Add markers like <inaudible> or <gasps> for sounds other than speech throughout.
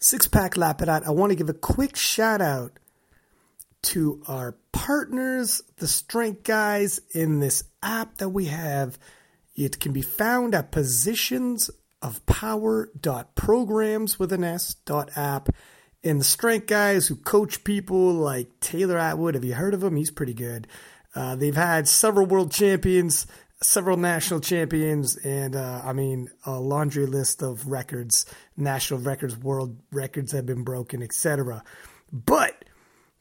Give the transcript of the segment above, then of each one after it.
Six Pack Lapidat, I want to give a quick shout out to our partners, the Strength Guys, in this app that we have. It can be found at positions of power.programs with an S dot app. And the Strength Guys who coach people like Taylor Atwood, have you heard of him? He's pretty good. Uh, they've had several world champions, several national champions, and uh, I mean, a laundry list of records, national records, world records have been broken, etc. But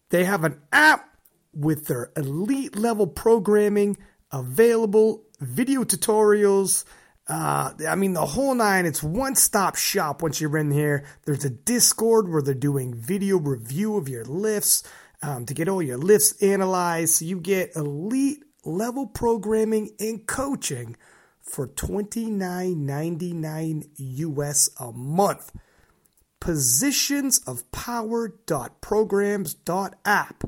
they have an app with their elite level programming available, video tutorials. Uh, I mean, the whole nine. It's one stop shop once you're in here. There's a Discord where they're doing video review of your lifts um, to get all your lifts analyzed. So you get elite level programming and coaching for $29.99 US a month. Positions of power.programs.app.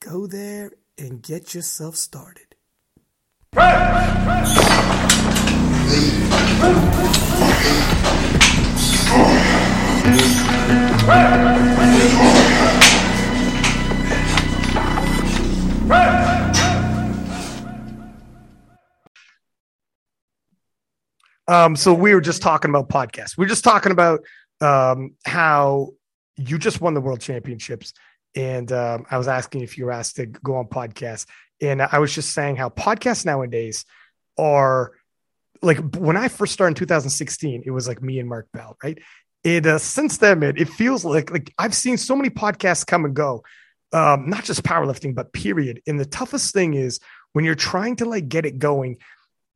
Go there and get yourself started. Um, so we were just talking about podcasts. We are just talking about um, how you just won the world championships, and um, I was asking if you were asked to go on podcasts, and I was just saying how podcasts nowadays are like when I first started in 2016, it was like me and Mark Bell, right? It uh, since then, man, it feels like like I've seen so many podcasts come and go, um, not just powerlifting, but period. And the toughest thing is when you're trying to like get it going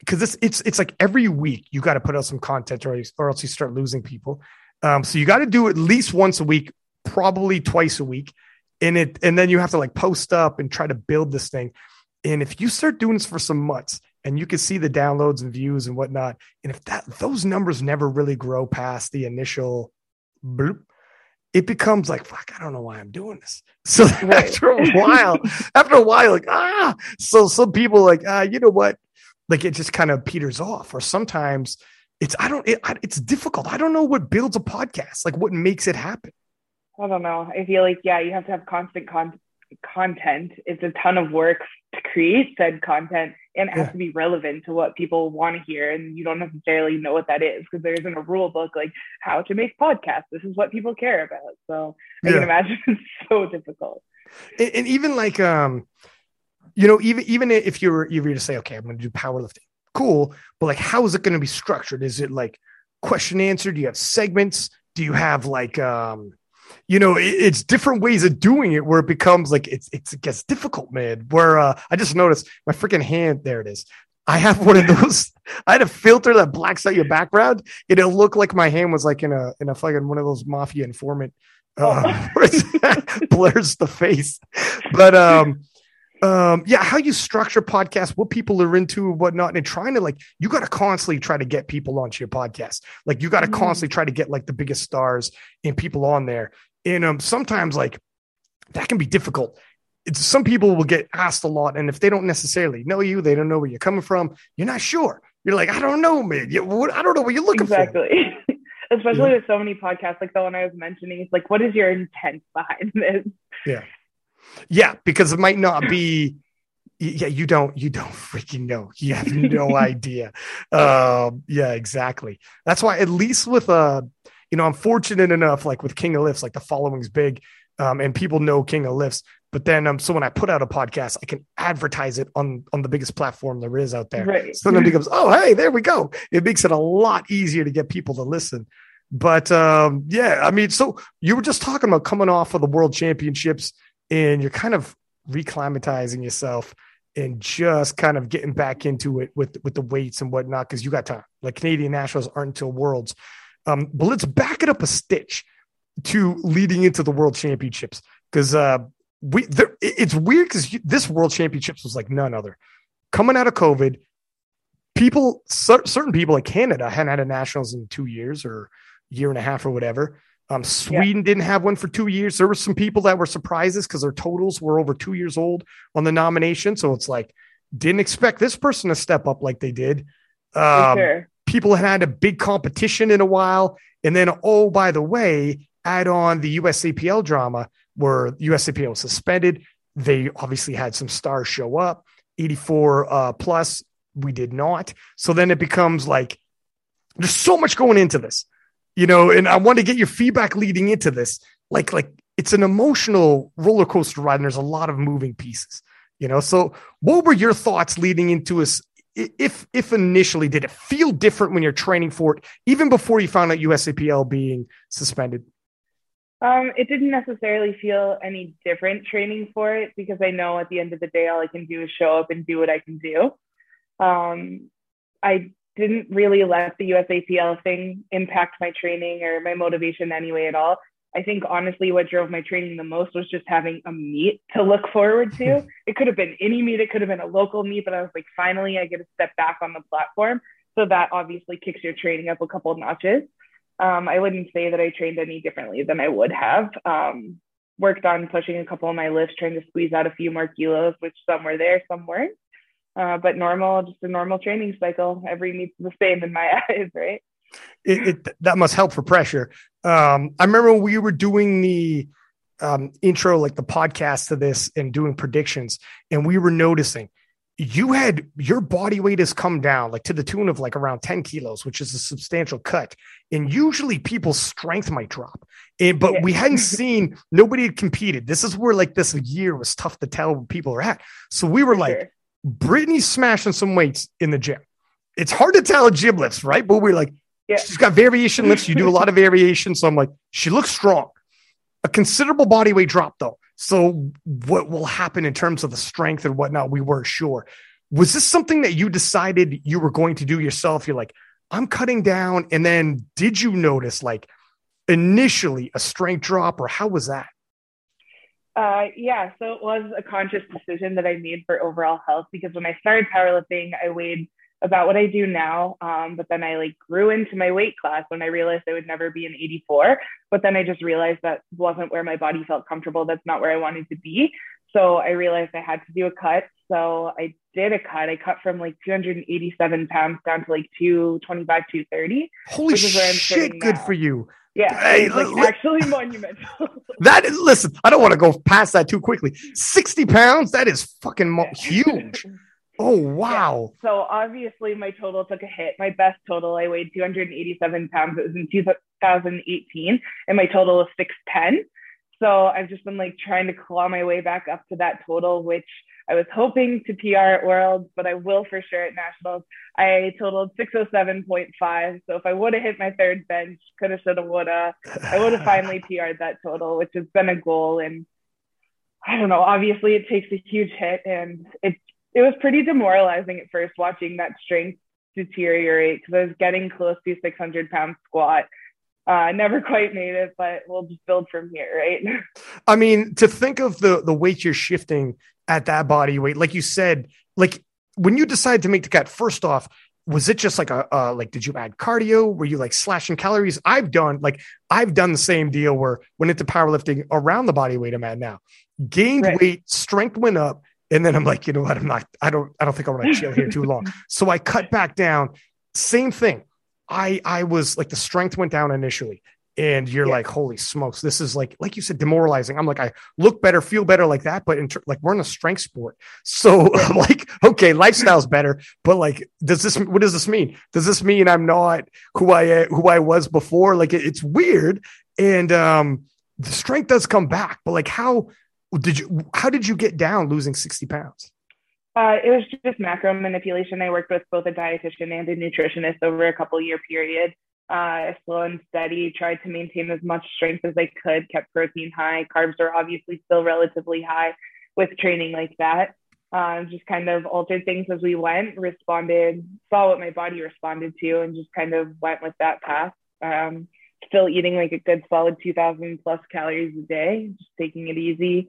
because it's it's it's like every week you got to put out some content or, or else you start losing people. Um, so you got to do at least once a week, probably twice a week, and it and then you have to like post up and try to build this thing. And if you start doing this for some months and you can see the downloads and views and whatnot, and if that those numbers never really grow past the initial bloop, it becomes like fuck i don't know why i'm doing this <laughs> so right. after a while after a while like ah so some people like ah you know what like it just kind of peters off. Or sometimes it's i don't it, it's difficult. I don't know what builds a podcast like what makes it happen. I don't know. I feel like yeah you have to have constant con- content. It's a ton of work to create said content and it has yeah. to be relevant to what people want to hear and you don't necessarily know what that is because there isn't a rule book like how to make podcasts. This is what people care about. So i yeah. can imagine <laughs> it's so difficult. And, and even like um you know, even even if you're you're to say, okay, I'm going to do powerlifting, cool, but like, how is it going to be structured? Is it like question answer? Do you have segments? Do you have like, um, you know, it, it's different ways of doing it where it becomes like it's, it's it gets difficult, man. Where uh, I just noticed my freaking hand. There it is. I have one of those. <laughs> I had a filter that blacks out your background. It'll look like my hand was like in a in a fucking one of those mafia informant uh, <laughs> <laughs> blurs the face. But um, um, yeah, how you structure podcasts, what people are into and whatnot, and trying to like, you got to constantly try to get people onto your podcast. Like, you got to mm-hmm. constantly try to get like the biggest stars and people on there. And um, sometimes like that can be difficult. It's some people will get asked a lot, and if they don't necessarily know you, they don't know where you're coming from. You're not sure. You're like, I don't know, man. You, what, I don't know what you're looking exactly. for. Exactly. <laughs> Especially yeah. with so many podcasts, like the one I was mentioning. It's like, what is your intent behind <laughs> this? Yeah. Yeah, because it might not be. Yeah, you don't. You don't <laughs> freaking know. You have no <laughs> idea. Um, yeah, exactly. That's why, at least with uh, you know, I'm fortunate enough, like with King of Lifts, like the following's big, um, and people know King of Lifts. But then, um, so when I put out a podcast, I can advertise it on on the biggest platform there is out there. Right. So then it becomes, oh, hey, there we go. It makes it a lot easier to get people to listen. But um, yeah, I mean, so you were just talking about coming off of the World Championships and you're kind of reclimatizing yourself and just kind of getting back into it with with the weights and whatnot because you got time. Like Canadian nationals aren't until worlds. Um, but let's back it up a stitch to leading into the world championships because uh, we there, it's weird because this world championships was like none other. Coming out of COVID, people certain people like Canada hadn't had a nationals in two years or year and a half or whatever. Um, Sweden yeah. didn't have one for two years. There were some people that were surprises because their totals were over two years old on the nomination. So it's like, didn't expect this person to step up like they did. Um, sure. people had had a big competition in a while. And then, oh, by the way, add on the USAPL drama where USAPL was suspended. They obviously had some stars show up, 84 uh, plus. We did not. So then it becomes like there's so much going into this, you know, and I want to get your feedback leading into this. Like, like it's an emotional roller coaster ride, and there's a lot of moving pieces, you know. So, what were your thoughts leading into us? If if initially did it feel different when you're training for it, even before you found out USAPL being suspended? Um, it didn't necessarily feel any different training for it because I know at the end of the day, all I can do is show up and do what I can do. Um, I didn't really let the USAPL thing impact my training or my motivation anyway at all. I think honestly, what drove my training the most was just having a meet to look forward to. It could have been any meet, it could have been a local meet, but I was like, finally, I get to step back on the platform. So that obviously kicks your training up a couple notches. Um, I wouldn't say that I trained any differently than I would have. Um, worked on pushing a couple of my lifts, trying to squeeze out a few more kilos, which some were there, some weren't. Uh, but normal, just a normal training cycle. Every meet's the same in my <laughs> eyes, right? It, it that must help for pressure. Um, I remember when we were doing the um, intro, like the podcast to this, and doing predictions, and we were noticing you had your body weight has come down like to the tune of like around 10 kilos which is a substantial cut and usually people's strength might drop and, but yeah. we hadn't <laughs> seen nobody had competed this is where like this year was tough to tell where people are at so we were For like sure. Brittany's smashing some weights in the gym it's hard to tell gym lifts right but we're like yeah. she's got variation lifts you do a lot of variation so i'm like she looks strong a considerable body weight drop though so, what will happen in terms of the strength and whatnot, we weren't sure. Was this something that you decided you were going to do yourself? You're like, I'm cutting down. And then did you notice, like, initially a strength drop, or how was that? Uh, yeah, so it was a conscious decision that I made for overall health because when I started powerlifting, I weighed about what I do now. Um, but then I like grew into my weight class when I realized I would never be an 84. But then I just realized that wasn't where my body felt comfortable. That's not where I wanted to be. So I realized I had to do a cut. So I did a cut. I cut from like 287 pounds down to like 225, 230. Holy shit, good now. for you. Yeah, hey, like li- actually <laughs> monumental. <laughs> that is, listen, I don't want to go past that too quickly. 60 pounds, that is fucking mo- huge. <laughs> Oh wow! Yeah. So obviously my total took a hit. My best total, I weighed 287 pounds. It was in 2018, and my total was 610. So I've just been like trying to claw my way back up to that total, which I was hoping to PR at Worlds, but I will for sure at Nationals. I totaled 607.5. So if I would have hit my third bench, coulda, shoulda, woulda, I would have <laughs> finally PR'd that total, which has been a goal. And I don't know, obviously it takes a huge hit and it's it was pretty demoralizing at first watching that strength deteriorate because I was getting close to 600 pound squat. Uh, never quite made it, but we'll just build from here, right? I mean, to think of the the weight you're shifting at that body weight, like you said, like when you decided to make the cut, first off, was it just like a uh, like did you add cardio? Were you like slashing calories? I've done like I've done the same deal where went into powerlifting around the body weight I'm at now, gained right. weight, strength went up, and then I'm like, you know what? I'm not, I don't, I don't think I want to chill here too long. <laughs> So I cut back down. Same thing. I, I was like, the strength went down initially. And you're yeah. like, holy smokes, this is like, like you said, demoralizing. I'm like, I look better, feel better like that, but in ter- like we're in a strength sport, <laughs> so I'm like, okay, lifestyle's better, but like, does this, what does this mean? Does this mean I'm not who I who I was before? Like, it, it's weird, and um, the strength does come back, but like, how did you how did you get down losing 60 pounds uh, it was just macro manipulation. I worked with both a dietitian and a nutritionist over a couple year period. Uh, slow and steady tried to maintain as much strength as i could kept protein high. Carbs are obviously still relatively high with training like that. Uh, just kind of altered things as we went responded saw what my body responded to and just kind of went with that path. Um, still eating like a good solid 2000 plus calories a day just taking it easy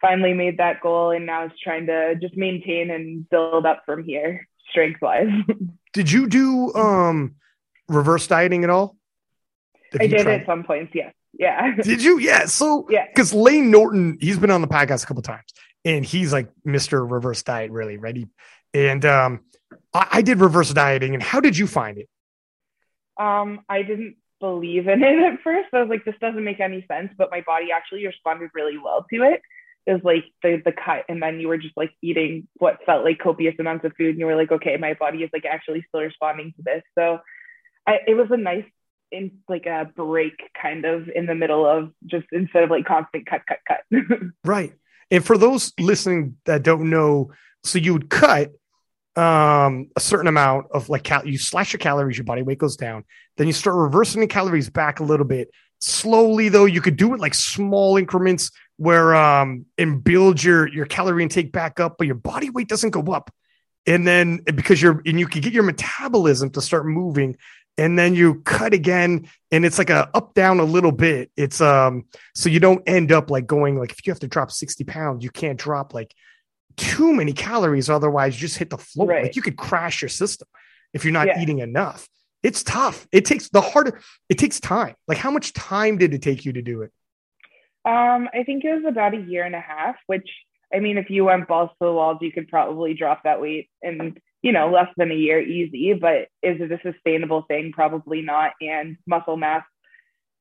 finally made that goal and now is trying to just maintain and build up from here strength wise. <laughs> did you do um reverse dieting at all? Have I did tried? at some points, yes. Yeah. <laughs> Did you? Yeah. So yeah, because Layne Norton, he's been on the podcast a couple times and he's like Mr. Reverse Diet, really, ready. And um I, I did reverse dieting. And how did you find it? Um, I didn't believe in <laughs> it at first. I was like, this doesn't make any sense, but my body actually responded really well to it. Was like the the cut, and then you were just like eating what felt like copious amounts of food, and you were like, okay, my body is like actually still responding to this. So, I, it was a nice in like a break kind of in the middle of just instead of like constant cut cut cut <laughs> right and for those listening that don't know so you would cut um, a certain amount of like cal- you slash your calories, your body weight goes down. Then you start reversing the calories back a little bit slowly. Though you could do it like small increments where um and build your your calorie intake back up, but your body weight doesn't go up. And then because you're and you can get your metabolism to start moving, and then you cut again, and it's like a up down a little bit. It's um so you don't end up like going like if you have to drop sixty pounds, you can't drop like too many calories. Otherwise, you just hit the floor. Right. Like you could crash your system if you're not yeah. eating enough. It's tough. It takes the harder, it takes time. Like, how much time did it take you to do it? Um, I think it was about a year and a half, which I mean, if you went balls to the walls, you could probably drop that weight in, you know, less than a year easy. But is it a sustainable thing? Probably not. And muscle mass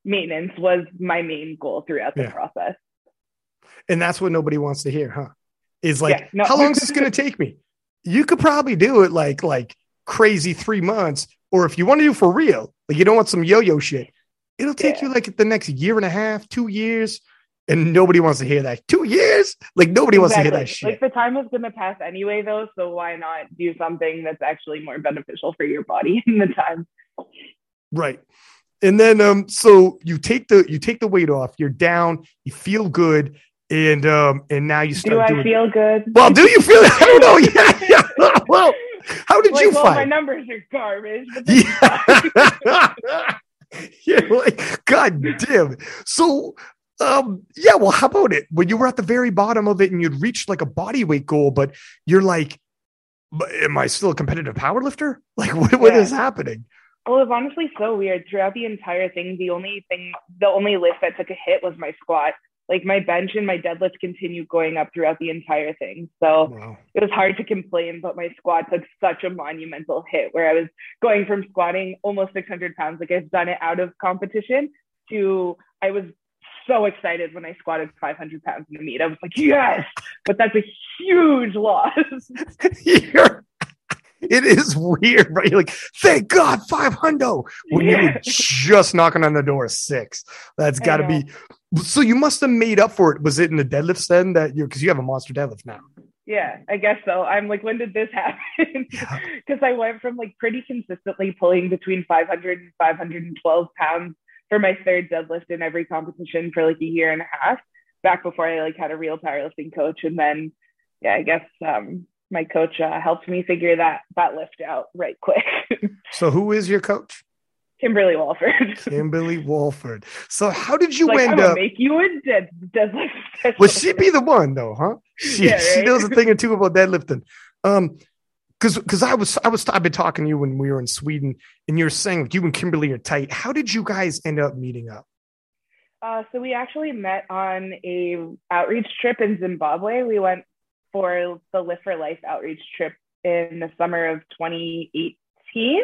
maintenance was my main goal throughout the yeah. process. And that's what nobody wants to hear, huh? is like, yeah, no. how long is this going to take me? You could probably do it like like crazy three months, or if you want to do for real, like you don't want some yo-yo shit, it'll take yeah. you like the next year and a half, two years, and nobody wants to hear that. Two years, like nobody exactly. wants to hear that shit. Like the time is going to pass anyway, though, so why not do something that's actually more beneficial for your body <laughs> in the time? Right. And then um so you take the you take the weight off, you're down, you feel good, and um and now you start. Do I doing, feel good? Well, do you feel? <laughs> I don't know. Yeah, yeah. <laughs> Well, <laughs> how did like, you well, find? My numbers are garbage. yeah. <laughs> <laughs> yeah, like God damn. So, um, yeah. Well, how about it? When you were at the very bottom of it and you'd reached like a body weight goal, but you're like, am I still a competitive power lifter? Like, what, yeah. what is happening? Well, it was honestly so weird. Throughout the entire thing, the only thing, the only lift that took a hit was my squat like my bench and my deadlift continued going up throughout the entire thing. So wow. it was hard to complain, but my squat took such a monumental hit where I was going from squatting almost 600 pounds, like I've done it out of competition, to I was so excited when I squatted 500 pounds in the meet. I was like, yes, but that's a huge loss. <laughs> it is weird, right? You're like, thank God, five hundo when yeah. you were <laughs> just knocking on the door six. That's got to be. So you must have made up for it. Was it in the deadlifts then that you're because you have a monster deadlift now? Yeah, I guess so. I'm like, when did this happen? Because <laughs> yeah. I went from like pretty consistently pulling between 500 and 512 pounds for my third deadlift in every competition for like a year and a half back before I like had a real powerlifting coach. And then, yeah, I guess um, my coach uh, helped me figure that that lift out right quick. <laughs> so who is your coach? Kimberly Walford. <laughs> Kimberly Walford. So how did you like, end up? Make you a dead deadlift. Well, she be the one though, huh? She yeah, right? she knows a thing or two about <laughs> deadlifting. Um, because because I was I was I've been talking to you when we were in Sweden, and you're saying like you and Kimberly are tight. How did you guys end up meeting up? Uh, so we actually met on a outreach trip in Zimbabwe. We went for the Lift for Life outreach trip in the summer of 2018.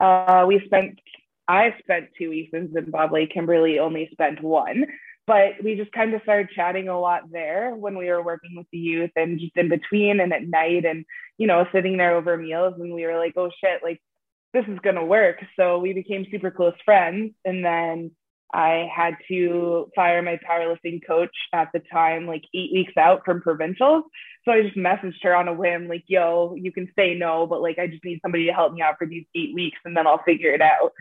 Uh, we spent, I spent two weeks in Zimbabwe. Kimberly only spent one, but we just kind of started chatting a lot there when we were working with the youth and just in between and at night and, you know, sitting there over meals. And we were like, oh shit, like this is going to work. So we became super close friends. And then I had to fire my powerlifting coach at the time, like eight weeks out from provincials. So I just messaged her on a whim, like, yo, you can say no, but like, I just need somebody to help me out for these eight weeks and then I'll figure it out.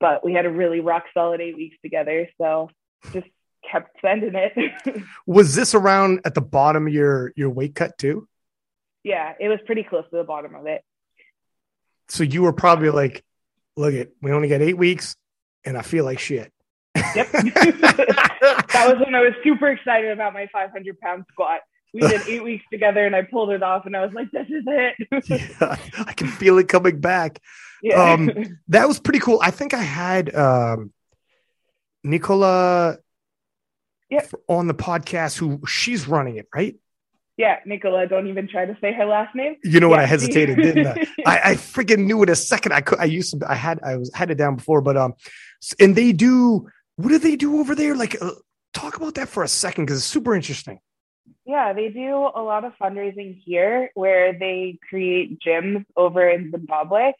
But we had a really rock solid eight weeks together. So just kept sending it. <laughs> was this around at the bottom of your, your weight cut too? Yeah, it was pretty close to the bottom of it. So you were probably like, look it, we only got eight weeks and I feel like shit. Yep. <laughs> that was when I was super excited about my 500 pound squat. We did eight weeks together and I pulled it off and I was like, this is it. <laughs> yeah, I can <laughs> feel it coming back. Yeah. Um, that was pretty cool. I think I had um, Nicola yep. on the podcast who she's running it, right? Yeah, Nicola. Don't even try to say her last name. You know yeah. what? I hesitated, didn't I? I? I freaking knew it a second. I could. I used to. I had. I was had it down before, but um, and they do. What do they do over there? Like, uh, talk about that for a second because it's super interesting. Yeah, they do a lot of fundraising here where they create gyms over in Zimbabwe.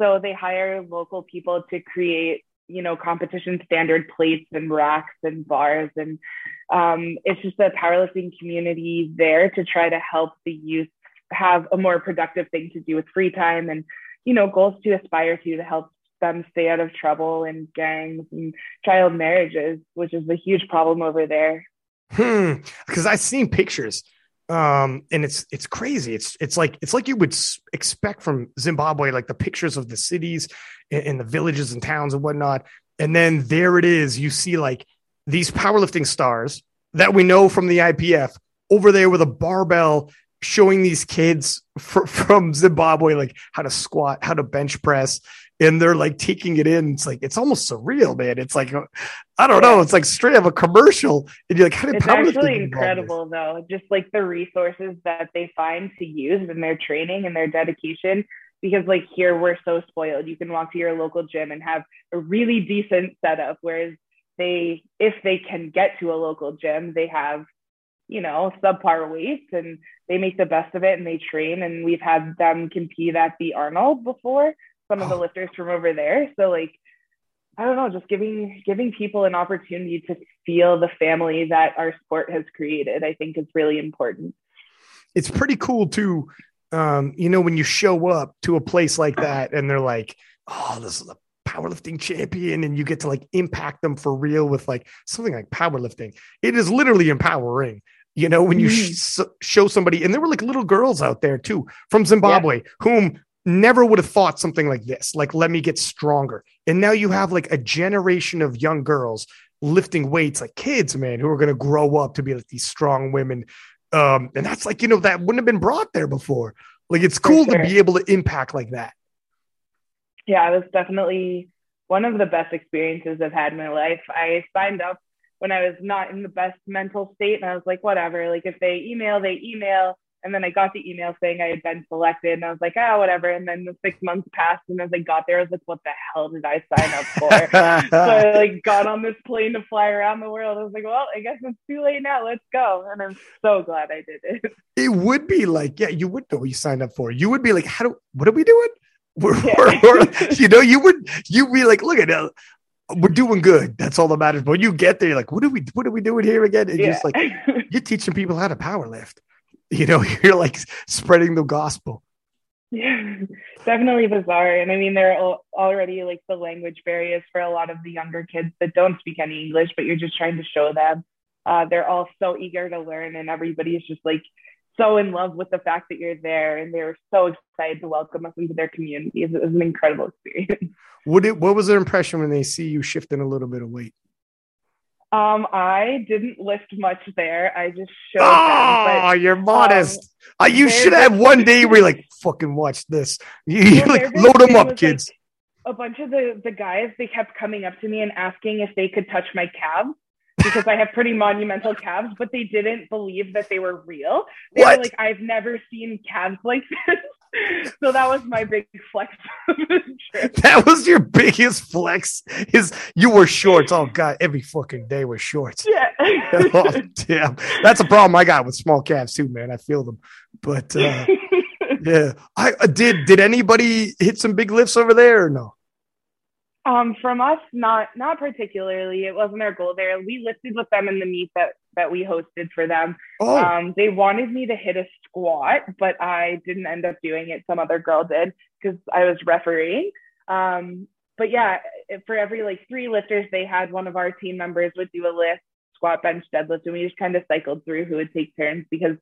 So they hire local people to create, you know, competition standard plates and racks and bars. And um, it's just a powerlifting community there to try to help the youth have a more productive thing to do with free time and, you know, goals to aspire to to help them stay out of trouble and gangs and child marriages, which is a huge problem over there. Hmm. Because I've seen pictures, um, and it's it's crazy. It's it's like it's like you would expect from Zimbabwe, like the pictures of the cities and, and the villages and towns and whatnot. And then there it is. You see like these powerlifting stars that we know from the IPF over there with a barbell showing these kids fr- <laughs> from Zimbabwe like how to squat, how to bench press, and they're like taking it in. It's like it's almost surreal, man. It's like uh, I don't know. It's like straight up a commercial, and you're like, how did it's actually incredible though. Just like the resources that they find to use in their training and their dedication. Because like here we're so spoiled. You can walk to your local gym and have a really decent setup, whereas they, if they can get to a local gym, they have you know, subpar weights and they make the best of it and they train. And we've had them compete at the Arnold before, some of the oh. lifters from over there. So like, I don't know, just giving giving people an opportunity to feel the family that our sport has created, I think is really important. It's pretty cool too. Um, you know, when you show up to a place like that and they're like, oh, this is a powerlifting champion, and you get to like impact them for real with like something like powerlifting. It is literally empowering you know, when you mm. sh- show somebody, and there were like little girls out there too from Zimbabwe yeah. whom never would have thought something like this, like, let me get stronger. And now you have like a generation of young girls lifting weights, like kids, man, who are going to grow up to be like these strong women. Um, and that's like, you know, that wouldn't have been brought there before. Like, it's cool sure. to be able to impact like that. Yeah, it was definitely one of the best experiences I've had in my life. I signed up when I was not in the best mental state. And I was like, whatever, like if they email, they email. And then I got the email saying I had been selected, and I was like, ah, oh, whatever. And then the six months passed, and as I got there, I was like, what the hell did I sign up for? <laughs> so I like got on this plane to fly around the world. I was like, well, I guess it's too late now. Let's go. And I'm so glad I did it. <laughs> It would be like, yeah, you would know what you signed up for. You would be like, how do, what are we doing? We're, yeah. we're, we're, <laughs> you know, you would, you'd be like, look at that we're doing good. That's all that matters. But when you get there, you're like, what are we what are we doing here again? And yeah. just like you're teaching people how to power lift. <laughs> You know, you're like spreading the gospel. Yeah, <laughs> definitely bizarre. And I mean, there are already like the language barriers for a lot of the younger kids that don't speak any English, but you're just trying to show them. Uh, they're all so eager to learn, and everybody is just like so in love with the fact that you're there and they were so excited to welcome us into their communities. It was an incredible experience. What it, what was their impression when they see you shifting a little bit of weight? Um, I didn't lift much there. I just showed oh, them. But, you're modest. Um, uh, you should have one day where you're like, fucking watch this. <laughs> You well, like load them up, kids. Like, a bunch of the the guys they kept coming up to me and asking if they could touch my calves because I have pretty monumental calves, but they didn't believe that they were real. They what? were like, I've never seen calves like this. So that was my big flex. that was your biggest flex. Is you were shorts. Oh god, every fucking day was shorts. Yeah. <laughs> oh, damn. That's a problem I got with small calves too, man. I feel them. But uh, <laughs> yeah. I uh, did did anybody hit some big lifts over there or no? Um, from us, not not particularly. It wasn't our goal there. We lifted with them in the meet that that we hosted for them. Oh. Um, they wanted me to hit a squat, but I didn't end up doing it. Some other girl did because I was refereeing. Um, but yeah, for every like three lifters, they had one of our team members would do a lift, squat, bench, deadlift, and we just kind of cycled through who would take turns because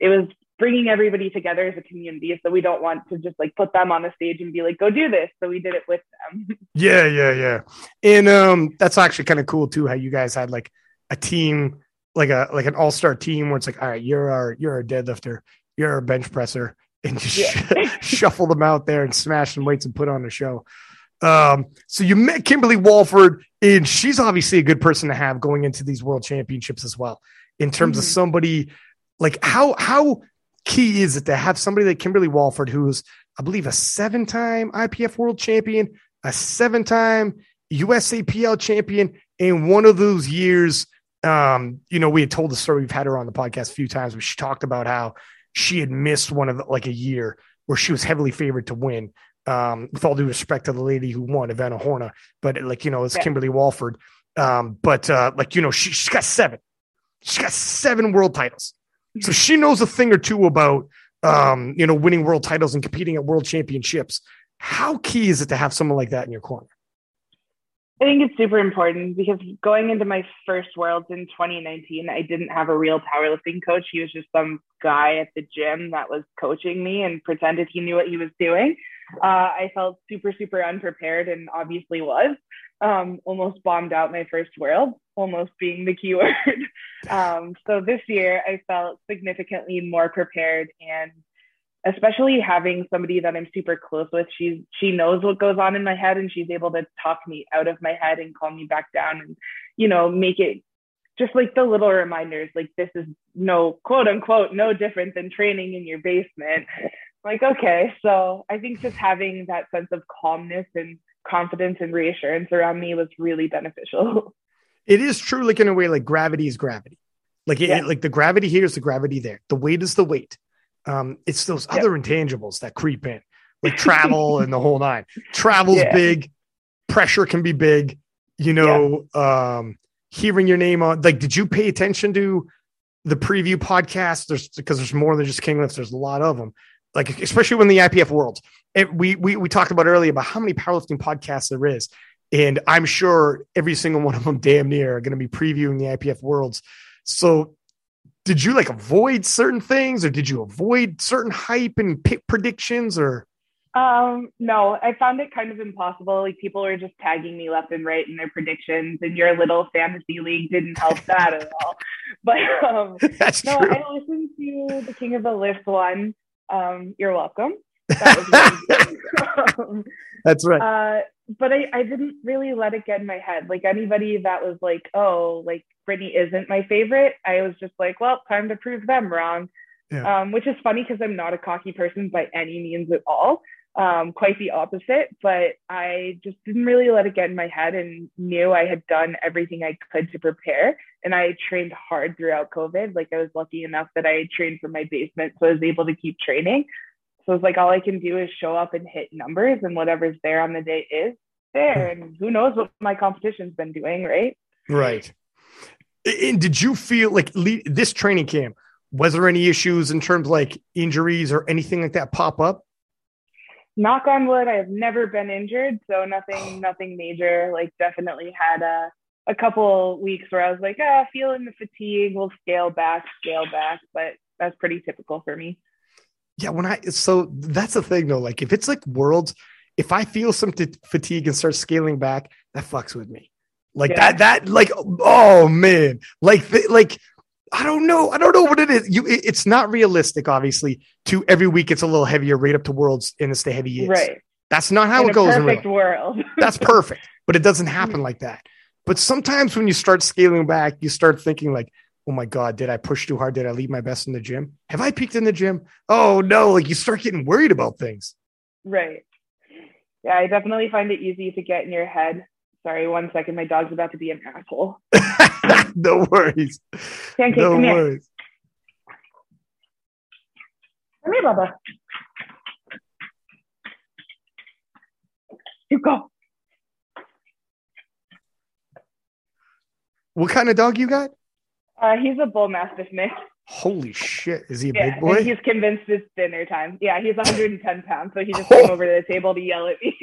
it was bringing everybody together as a community. So we don't want to just like put them on the stage and be like, go do this. So we did it with them. <laughs> Yeah, yeah, yeah. And um, that's actually kind of cool too. How you guys had like a team, like a like an all star team where it's like, all right, you're our you're a deadlifter, you're a bench presser, <laughs> and just yeah. shuffle them out there and smash some weights and put on a show. Um, so you met Kimberly Walford, and she's obviously a good person to have going into these world championships as well. In terms mm-hmm. of somebody Like how how key is it to have somebody like Kimberly Walford, who's I believe a seven-time IPF World Champion, a seven-time USAPL champion, in one of those years. Um, you know, we had told the story. We've had her on the podcast a few times, but she talked about how she had missed one of the, like a year where she was heavily favored to win. Um, with all due respect to the lady who won, Ivana Horna, but like you know, it's yeah. Kimberly Walford. Um, but uh, like you know, she she's got seven. She's got seven world titles, so she knows a thing or two about um, you know winning world titles and competing at world championships. How key is it to have someone like that in your corner? I think it's super important because going into my first worlds in 2019, I didn't have a real powerlifting coach. He was just some guy at the gym that was coaching me and pretended he knew what he was doing. Uh, I felt super, super unprepared and obviously was. Um, almost bombed out my first world, almost being the keyword. <laughs> um, so this year, I felt significantly more prepared and especially having somebody that I'm super close with. She's she knows what goes on in my head and she's able to talk me out of my head and calm me back down and you know make it just like the little reminders like this is no quote unquote no different than training in your basement. Like okay, so I think just having that sense of calmness and confidence and reassurance around me was really beneficial. <laughs> It is true like in a way like gravity is gravity. Like it, yeah. like the gravity here is the gravity there. The weight is the weight um, it's those yep. other intangibles that creep in, like <laughs> travel and the whole nine. Travel's yeah. big, pressure can be big. You know, yeah. um, hearing your name on like, did you pay attention to the preview podcast? There's because there's more than just King Lifts. There's a lot of them. Like especially when the IPF world. It, we we we talked about earlier about how many powerlifting podcasts there is, and I'm sure every single one of them, damn near, are going to be previewing the IPF worlds. So did you like avoid certain things or did you avoid certain hype and pick predictions or? Um no i found it kind of impossible. Like people were just tagging me left and right in their predictions and your little fantasy league didn't help <laughs> that at all. But um <laughs> That's no true. i listened to the king of the lift one. Um you're welcome that really <laughs> <laughs> That's right. Uh, but I, I didn't really let it get in my head. Like anybody that was like, oh, like Britney isn't my favorite, I was just like, well, time to prove them wrong. Yeah. Um, which is funny because I'm not a cocky person by any means at all. Um, quite the opposite, but I just didn't really let it get in my head and knew I had done everything I could to prepare. And I trained hard throughout COVID. Like I was lucky enough that I trained from my basement, so I was able to keep training. So it's like all I can do is show up and hit numbers, and whatever's there on the day is there. And who knows what my competition's been doing, right? Right. And did you feel like this training camp? Was there any issues in terms like injuries or anything like that pop up? Knock on wood, I have never been injured, so nothing, <sighs> nothing major. Like definitely had a a couple weeks where I was like, ah, feeling the fatigue. We'll scale back, scale back, but that's pretty typical for me. Yeah, when I so that's the thing though. Like if it's like worlds, if I feel some t- fatigue and start scaling back, that fucks with me. Like yeah. that, that like oh man, like like I don't know, I don't know what it is. You, it, it's not realistic, obviously. To every week, it's a little heavier right up to worlds, and it's the heavy is. Right. That's not how in it goes. Perfect in world. <laughs> That's perfect, but it doesn't happen like that. But sometimes when you start scaling back, you start thinking like, oh my God, did I push too hard? Did I leave my best in the gym? Have I peaked in the gym? Oh no, like you start getting worried about things. Right. Yeah, I definitely find it easy to get in your head. Sorry, one second. My dog's about to be an asshole. <laughs> no worries. Pancake, no come worries. Here. Come here, Bubba. You go. What kind of dog you got? Uh, he's a bull mastiff mix. Holy shit! Is he a yeah, big boy? he's convinced it's dinner time. Yeah, he's 110 pounds, so he just <laughs> came over to the table to yell at me.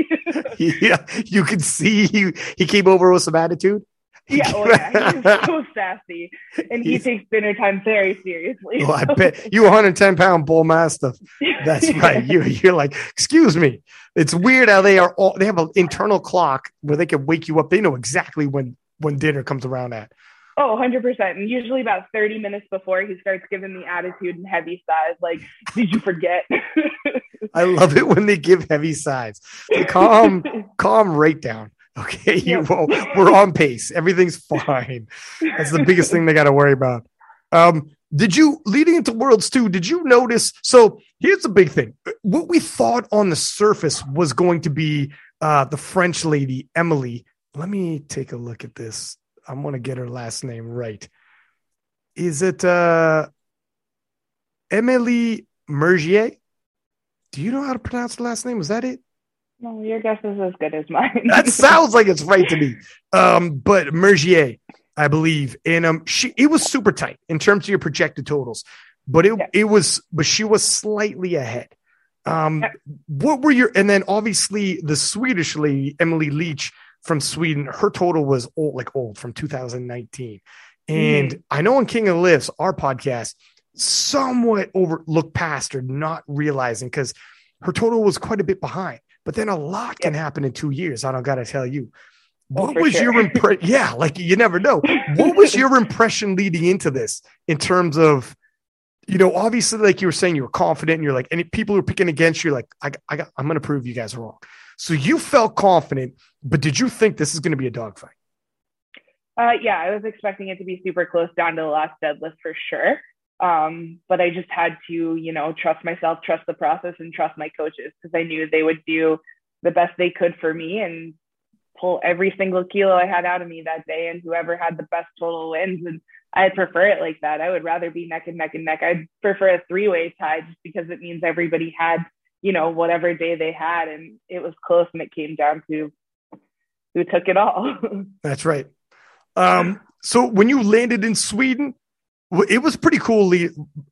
<laughs> yeah, you can see he he came over with some attitude. Yeah, oh yeah, he's <laughs> so sassy, and he takes dinner time very seriously. Well, I bet you 110 pound bull mastiff. That's right. You you're like, excuse me. It's weird how they are all. They have an internal clock where they can wake you up. They know exactly when when dinner comes around at. Oh, 100%. And usually about 30 minutes before he starts giving the attitude and heavy sighs, like, did you forget? <laughs> I love it when they give heavy sighs. They calm, <laughs> calm right down. Okay, <laughs> you we're on pace. Everything's fine. That's the biggest thing they got to worry about. Um, did you leading into worlds too? Did you notice? So here's the big thing. What we thought on the surface was going to be uh, the French lady Emily. Let me take a look at this. I'm going to get her last name right. Is it uh, Emily Mergier? Do you know how to pronounce the last name? Was that it? No, your guess is as good as mine. that <laughs> sounds like it's right to me. Um, but Mergier, I believe, and um, she it was super tight in terms of your projected totals, but it yeah. it was, but she was slightly ahead. Um, yeah. what were your, and then obviously the Swedish lady Emily Leach from Sweden, her total was old, like old from 2019, and mm. I know on King of Lifts, our podcast, somewhat overlooked past or not realizing because her total was quite a bit behind. But then a lot can happen in two years. I don't got to tell you. Oh, what was sure. your impression? <laughs> yeah, like you never know. What was your impression leading into this in terms of, you know, obviously, like you were saying, you were confident and you're like, and people who were picking against you, like, I, I got, I'm going to prove you guys are wrong. So you felt confident, but did you think this is going to be a dogfight? Uh, yeah, I was expecting it to be super close down to the last deadlift for sure. Um, but I just had to, you know, trust myself, trust the process, and trust my coaches because I knew they would do the best they could for me and pull every single kilo I had out of me that day. And whoever had the best total wins. And I prefer it like that. I would rather be neck and neck and neck. I'd prefer a three way tie just because it means everybody had, you know, whatever day they had. And it was close and it came down to who took it all. <laughs> That's right. Um, so when you landed in Sweden, it was pretty cool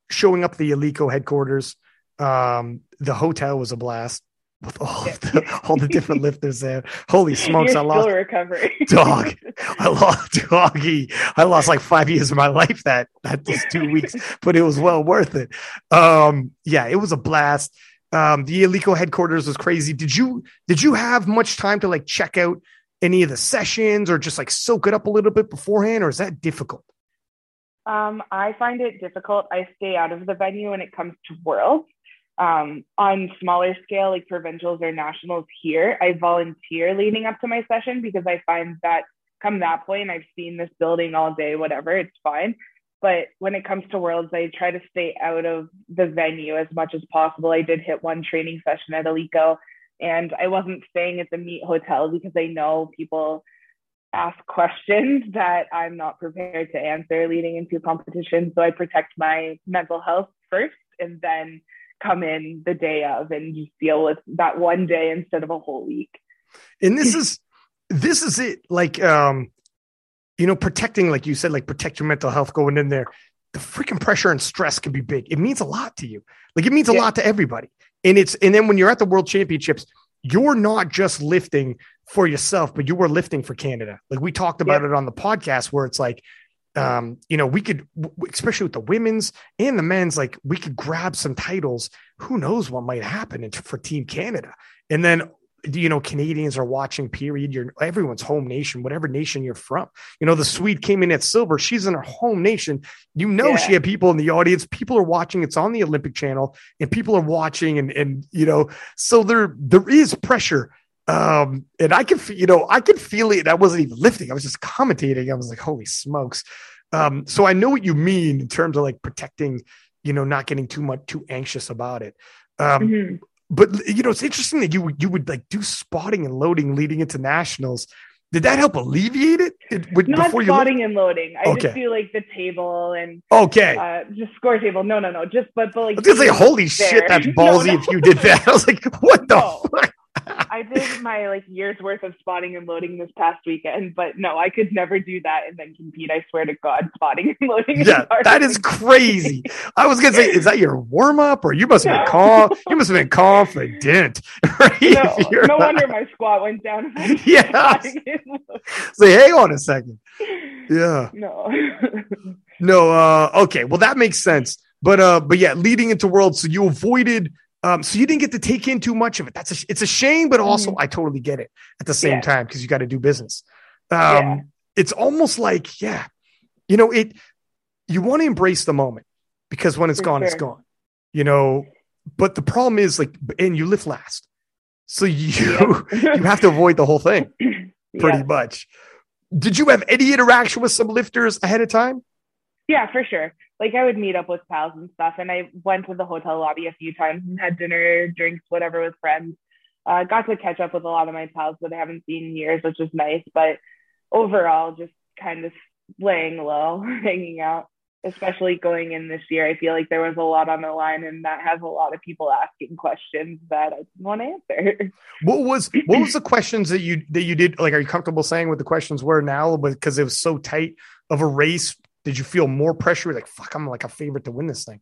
showing up the Eleiko headquarters. Um, the hotel was a blast with all the, <laughs> all the different lifters there. Holy smokes! You're I lost recovery. <laughs> dog. I lost doggy. I lost like five years of my life that that just two weeks, but it was well worth it. Um, yeah, it was a blast. Um, the Eleiko headquarters was crazy. Did you did you have much time to like check out any of the sessions or just like soak it up a little bit beforehand, or is that difficult? Um, I find it difficult. I stay out of the venue when it comes to worlds. Um, on smaller scale, like provincials or nationals here, I volunteer leading up to my session because I find that come that point, I've seen this building all day, whatever, it's fine. But when it comes to worlds, I try to stay out of the venue as much as possible. I did hit one training session at Eleiko and I wasn't staying at the meet hotel because I know people ask questions <laughs> that I'm not prepared to answer leading into competition. So I protect my mental health first and then come in the day of and just deal with that one day instead of a whole week. And this is this is it like um you know protecting like you said like protect your mental health going in there the freaking pressure and stress can be big it means a lot to you like it means a yeah. lot to everybody and it's and then when you're at the world championships you're not just lifting for yourself, but you were lifting for Canada. Like we talked about yeah. it on the podcast where it's like, um, you know, we could, especially with the women's and the men's, like we could grab some titles. Who knows what might happen for Team Canada? And then you know Canadians are watching. Period. You're everyone's home nation, whatever nation you're from. You know the Swede came in at silver. She's in her home nation. You know yeah. she had people in the audience. People are watching. It's on the Olympic Channel, and people are watching. And and you know, so there there is pressure. Um, and I can you know I could feel it. I wasn't even lifting. I was just commentating. I was like, holy smokes. Um, so I know what you mean in terms of like protecting. You know, not getting too much too anxious about it. Um, mm-hmm but you know, it's interesting that you you would like do spotting and loading leading into nationals. Did that help alleviate it? it would, Not before spotting and loading. I okay. just do like the table and okay, uh, just score table. No, no, no. Just but, but like. I was gonna say, holy there. shit, that's <laughs> ballsy no, no. if you did that. <laughs> I was like, what the no. fuck? I did my like year's worth of spotting and loading this past weekend, but no, I could never do that and then compete. I swear to God, spotting and loading. Is hard Yeah, that is crazy. I was gonna say, is that your warm up, or you must have been calm? You must have been <laughs> confident. Right? No, <laughs> no wonder my squat went down. <laughs> Yeah. Say, hang on a second. Yeah. No. no. Uh, okay. Well, that makes sense. But uh, but yeah, leading into worlds, so you avoided um, so you didn't get to take in too much of it. That's a, it's a shame, but also mm. I totally get it at the same yeah. time because you got to do business. Um, yeah. It's almost like, yeah, you know, it. You want to embrace the moment because when it's For gone, sure. it's gone. You know, but the problem is like, and you live last, so you yeah. <laughs> you have to avoid the whole thing, <laughs> pretty much. Did you have any interaction with some lifters ahead of time? Yeah, for sure. Like I would meet up with pals and stuff. And I went to the hotel lobby a few times and had dinner, drinks, whatever with friends. Uh, got to catch up with a lot of my pals that I haven't seen in years, which was nice. But overall, just kind of laying low, <laughs> hanging out especially going in this year, I feel like there was a lot on the line, and that has a lot of people asking questions that I didn't want to answer. <laughs> What was what was the questions that you that you did? Like, are you comfortable saying what the questions were now? Because it was so tight of a race, did you feel more pressure? Like, fuck, I'm like a favorite to win this thing.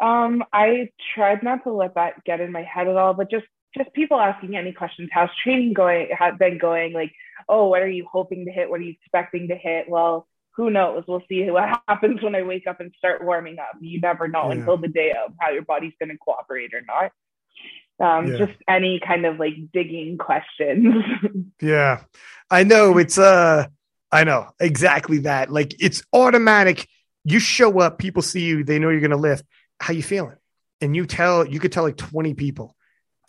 Um, I tried not to let that get in my head at all, but just just people asking any questions. How's training going? Has been going? Like, oh, what are you hoping to hit? What are you expecting to hit? Well who knows? We'll see what <laughs> happens when I wake up and start warming up. You never know yeah. until the day of how your body's going to cooperate or not. Um, yeah. Just any kind of like digging questions. <laughs> yeah, I know it's uh, I know exactly that. Like it's automatic. You show up, people see you, they know you're going to lift. How you feeling? And you tell, you could tell like 20 people,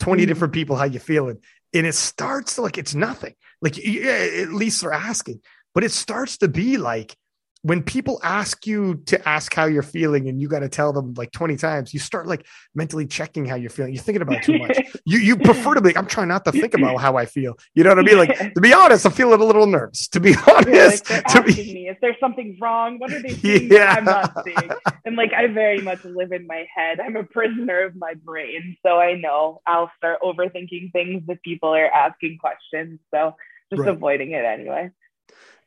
20 mm-hmm. different people how you feeling, and it starts like it's nothing. Like at least they're asking but it starts to be like when people ask you to ask how you're feeling and you got to tell them like 20 times, you start like mentally checking how you're feeling. You're thinking about too much. <laughs> you you prefer to be, I'm trying not to think about how I feel. You know what I mean? Like to be honest, I'm feeling a little nervous. To be <laughs> honest, like to be, me, is there something wrong? What are they <laughs> seeing yeah. I'm not seeing? And like I very much live in my head. I'm a prisoner of my brain. So I know I'll start overthinking things if people are asking questions. So just right. avoiding it anyway.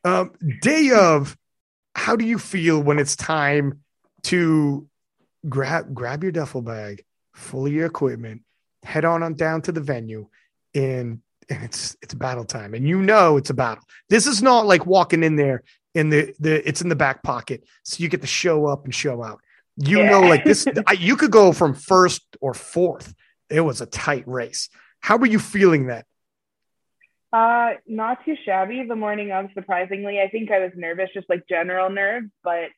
Um, day of, how do you feel when it's time to grab grab your duffel bag, full of your equipment, head on, on down to the venue, and and it's it's battle time, and you know it's a battle. This is not like walking in there in the the it's in the back pocket, so you get to show up and show out. You yeah. know, like this, <laughs> I, you could go from first or fourth. It was a tight race. How were you feeling that? Uh, not too shabby the morning of, surprisingly. I think I was nervous, just like general nerves, but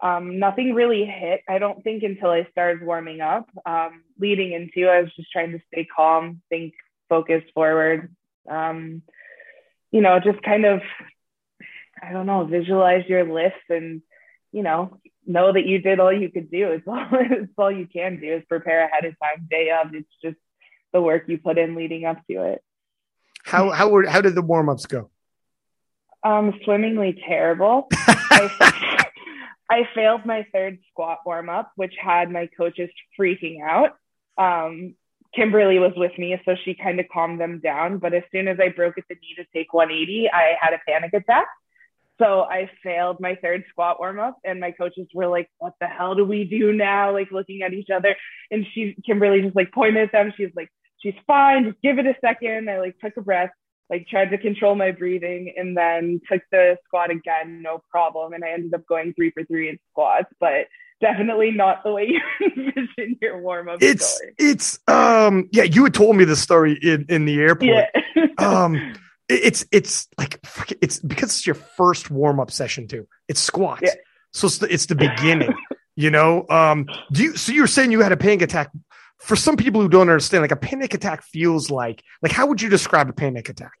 um, nothing really hit. I don't think until I started warming up. Um, leading into, I was just trying to stay calm, think, focus forward. Um, you know, just kind of, I don't know, visualize your list and, you know, know that you did all you could do. It's <laughs> all, it's all you can do is prepare ahead of time, day of. It's just the work you put in leading up to it. How how were how did the warm ups go? Um, swimmingly terrible. I, <laughs> I failed my third squat warm up, which had my coaches freaking out. Um, Kimberly was with me, so she kind of calmed them down. But as soon as I broke at the knee to take 180, I had a panic attack. So I failed my third squat warm up, and my coaches were like, "What the hell do we do now?" Like looking at each other, and she Kimberly just like pointed at them. She's like, she's fine. Just give it a second. I like took a breath, like tried to control my breathing, and then took the squat again, no problem. And I ended up going three for three in squats, but definitely not the way <laughs> you envision your warm up. It's going. it's um yeah. You had told me the story in in the airport. Yeah. <laughs> um. It's it's like it's because it's your first warm up session too. It's squats, yeah. so it's the, it's the beginning. you know, um, do you? So you're saying you had a panic attack for some people who don't understand, like a panic attack feels like, like how would you describe a panic attack?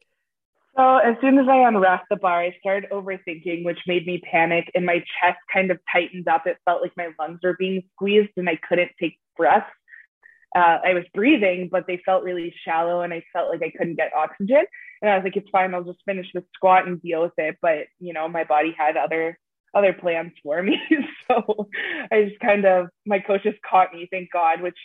So as soon as I unwrapped the bar, I started overthinking, which made me panic, and my chest kind of tightened up. It felt like my lungs were being squeezed, and I couldn't take breaths. Uh, I was breathing, but they felt really shallow, and I felt like I couldn't get oxygen. And I was like, "It's fine. I'll just finish the squat and deal with it." But you know, my body had other other plans for me, <laughs> so I just kind of my coaches caught me, thank God, which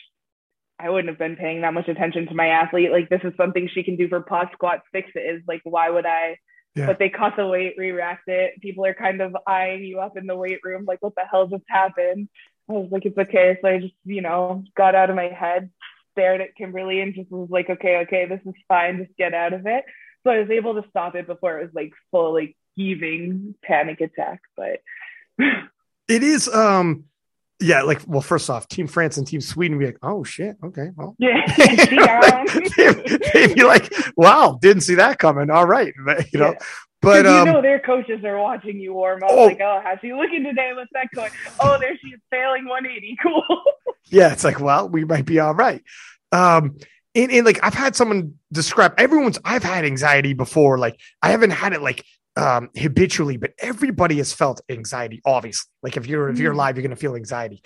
I wouldn't have been paying that much attention to my athlete. Like this is something she can do for pod squat fixes. Like why would I? Yeah. But they caught the weight, re-racked it. People are kind of eyeing you up in the weight room, like what the hell just happened? I was like, it's okay. So I just, you know, got out of my head, stared at Kimberly, and just was like, okay, okay, this is fine. Just get out of it. So I was able to stop it before it was like full like heaving panic attack. But it is um yeah, like well, first off, Team France and Team Sweden be like, oh shit, okay, well, yeah, <laughs> <laughs> they'd be like, wow, didn't see that coming. All right, you know. Yeah. But um, you know their coaches are watching you warm up. Oh, like, oh, how's she looking today? What's that going? Oh, there she is failing 180. <laughs> Cool. yeah, it's like, well, we might be all right. Um, and, and like I've had someone describe everyone's. I've had anxiety before. Like I haven't had it like um, habitually, but everybody has felt anxiety. Obviously, like if you're if you're Mm. alive, you're gonna feel anxiety.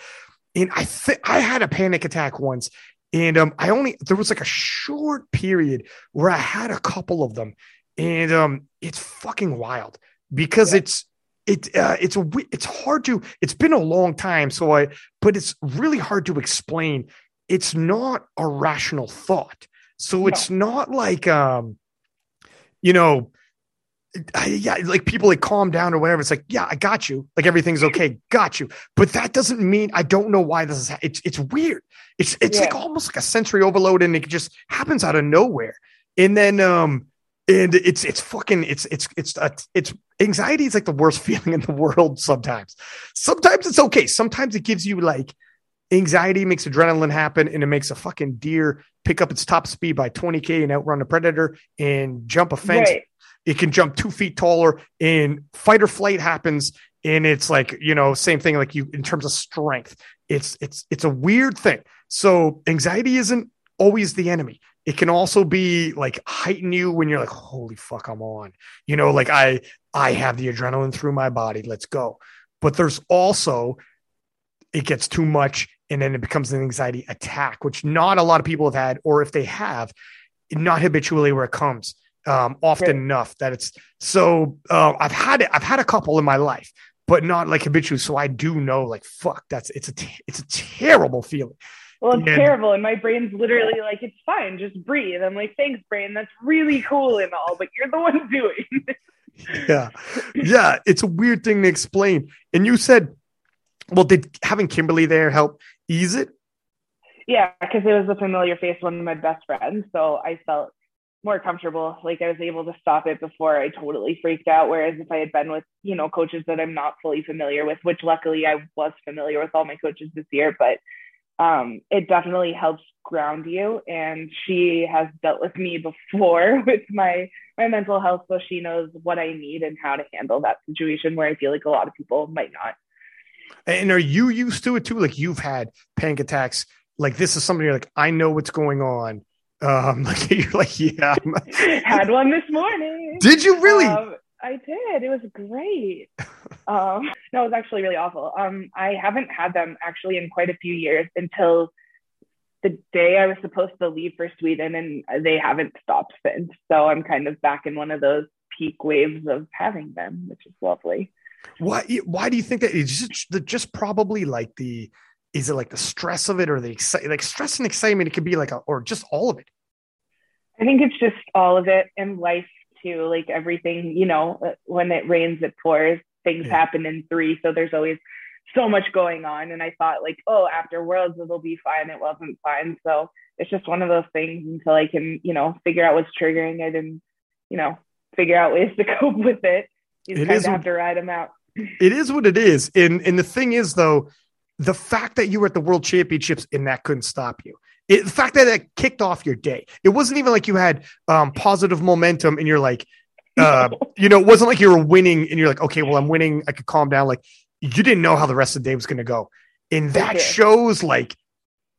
And I think I had a panic attack once, and um, I only there was like a short period where I had a couple of them, and um, it's fucking wild because Yeah. it's it uh, it's a it's hard to it's been a long time so I but it's really hard to explain. It's not a rational thought, so it's not like um, you know I- yeah, like people like calm down or whatever. It's like, yeah, I got you. Like everything's <laughs> okay, got you. But that doesn't mean I don't know why this is. Ha- it's it's weird. It's it's like almost like a sensory overload, and it just happens out of nowhere. And then um, and it's it's fucking it's it's it's uh, it's anxiety is like the worst <laughs> feeling in the world. Sometimes, sometimes it's okay. Sometimes it gives you like anxiety makes adrenaline happen, and it makes a fucking deer pick up its top speed by 20k and outrun a predator and jump a fence Right. It can jump two feet taller and fight or flight happens and it's like you know same thing like you in terms of strength. It's it's it's a weird thing. So anxiety isn't always the enemy. It can also be like heighten you when you're like holy fuck i'm on. You know like i i have the adrenaline through my body. Let's go. But there's also it gets too much and then it becomes an anxiety attack which not a lot of people have had or if they have not habitually where it comes um, often Right. enough that it's so uh, I've had it. I've had a couple in my life, but not like habitually. So I do know, like, fuck, that's it's a t- it's a terrible feeling. Well, it's Yeah. terrible. And my brain's literally like, it's fine, just breathe. I'm like, thanks, brain. That's really cool and all, but you're the one <laughs> doing. Yeah, yeah, it's a weird thing to explain. And you said, well, did having Kimberly there help ease it? yeah, because it was a familiar face, one of my best friends. So I felt more comfortable. Like I was able to stop it before I totally freaked out. Whereas if I had been with, you know, coaches that I'm not fully familiar with, which luckily I was familiar with all my coaches this year, but um, it definitely helps ground you. And she has dealt with me before <laughs> with my my mental health, so she knows what I need and how to handle that situation. Where I feel like a lot of people might not. And are you used to it too? Like you've had panic attacks. Like this is something you're like, I know what's going on. Um, <laughs> like you're like, yeah. <laughs> Had one this morning. Did you really? Um, I did. It was great. <laughs> um, no, it was actually really awful. Um, I haven't had them actually in quite a few years until the day I was supposed to leave for Sweden, and they haven't stopped since. So I'm kind of back in one of those peak waves of having them, which is lovely. Why? Why do you think that? It's just just probably like the. Is it like the stress of it or the excitement? Like stress and excitement, it could be like a, or just all of it. I think it's just all of it in life too. Like everything, you know, uh, when it rains, it pours. Things Yeah. happen in three, so there's always so much going on. And I thought, like, oh, after Worlds, it'll be fine. It wasn't fine. So it's just one of those things until I can, you know, figure out what's triggering it and, you know, figure out ways <laughs> to cope with it. You It kind is of have to ride them out. It is what it is. And and the thing is though, the fact that you were at the world championships and that couldn't stop you. It, the fact that it kicked off your day. It wasn't even like you had um, positive momentum and you're like, uh, <laughs> you know, it wasn't like you were winning and you're like, okay, well, I'm winning. I could calm down. Like you didn't know how the rest of the day was going to go. And that Okay. shows like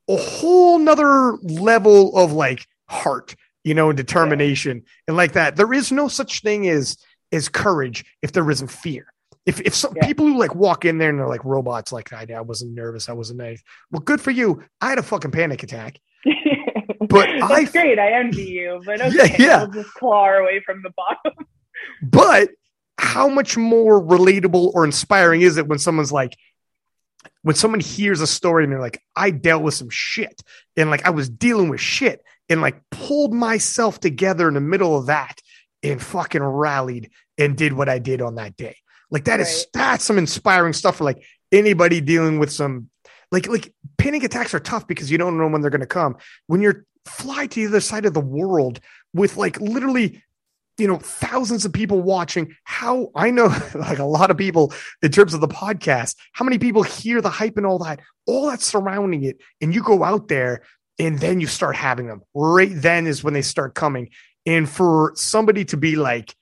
a whole nother level of like heart, you know, and determination and like that. There is no such thing as, as courage if there isn't fear. If, if some Yeah. people who like walk in there and they're like robots, like I, I wasn't nervous, I wasn't nice. Well, good for you. I had a fucking panic attack. <laughs> But That's I- great. I envy you, but okay, yeah. we'll just claw our way from the bottom. But how much more relatable or inspiring is it when someone's like, when someone hears a story and they're like, I dealt with some shit and like I was dealing with shit and like pulled myself together in the middle of that and fucking rallied and did what I did on that day. Like that is Right. that's some inspiring stuff for like anybody dealing with some like like panic attacks are tough because you don't know when they're going to come. When you're fly to the other side of the world with like literally you know thousands of people watching how i know <laughs> like a lot of people in terms of the podcast how many people hear the hype and all that all that's surrounding it and you go out there and then you start having them right then is when they start coming and for somebody to be like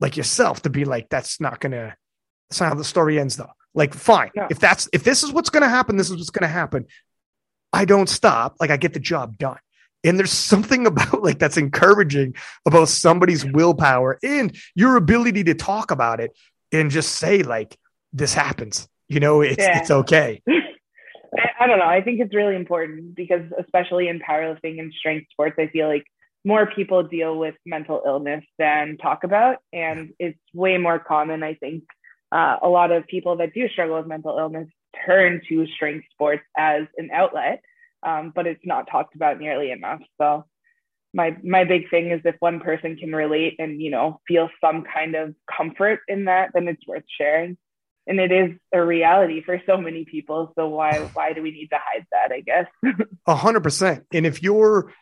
like yourself to be like that's not gonna that's not how the story ends though like fine No. if that's if this is what's gonna happen this is what's gonna happen i don't stop like i get the job done And there's something <laughs> about like that's encouraging about somebody's willpower and your ability to talk about it and just say like this happens. You know, it's yeah. it's okay. <laughs> I don't know. I think it's really important because especially in powerlifting and strength sports, I feel like more people deal with mental illness than talk about, and it's way more common. I think uh, a lot of people that do struggle with mental illness turn to strength sports as an outlet, um, but it's not talked about nearly enough. So my my big thing is if one person can relate and you know feel some kind of comfort in that, then it's worth sharing. And it is a reality for so many people. So why <sighs> why do we need to hide that? I guess. <laughs> A hundred percent. And if you're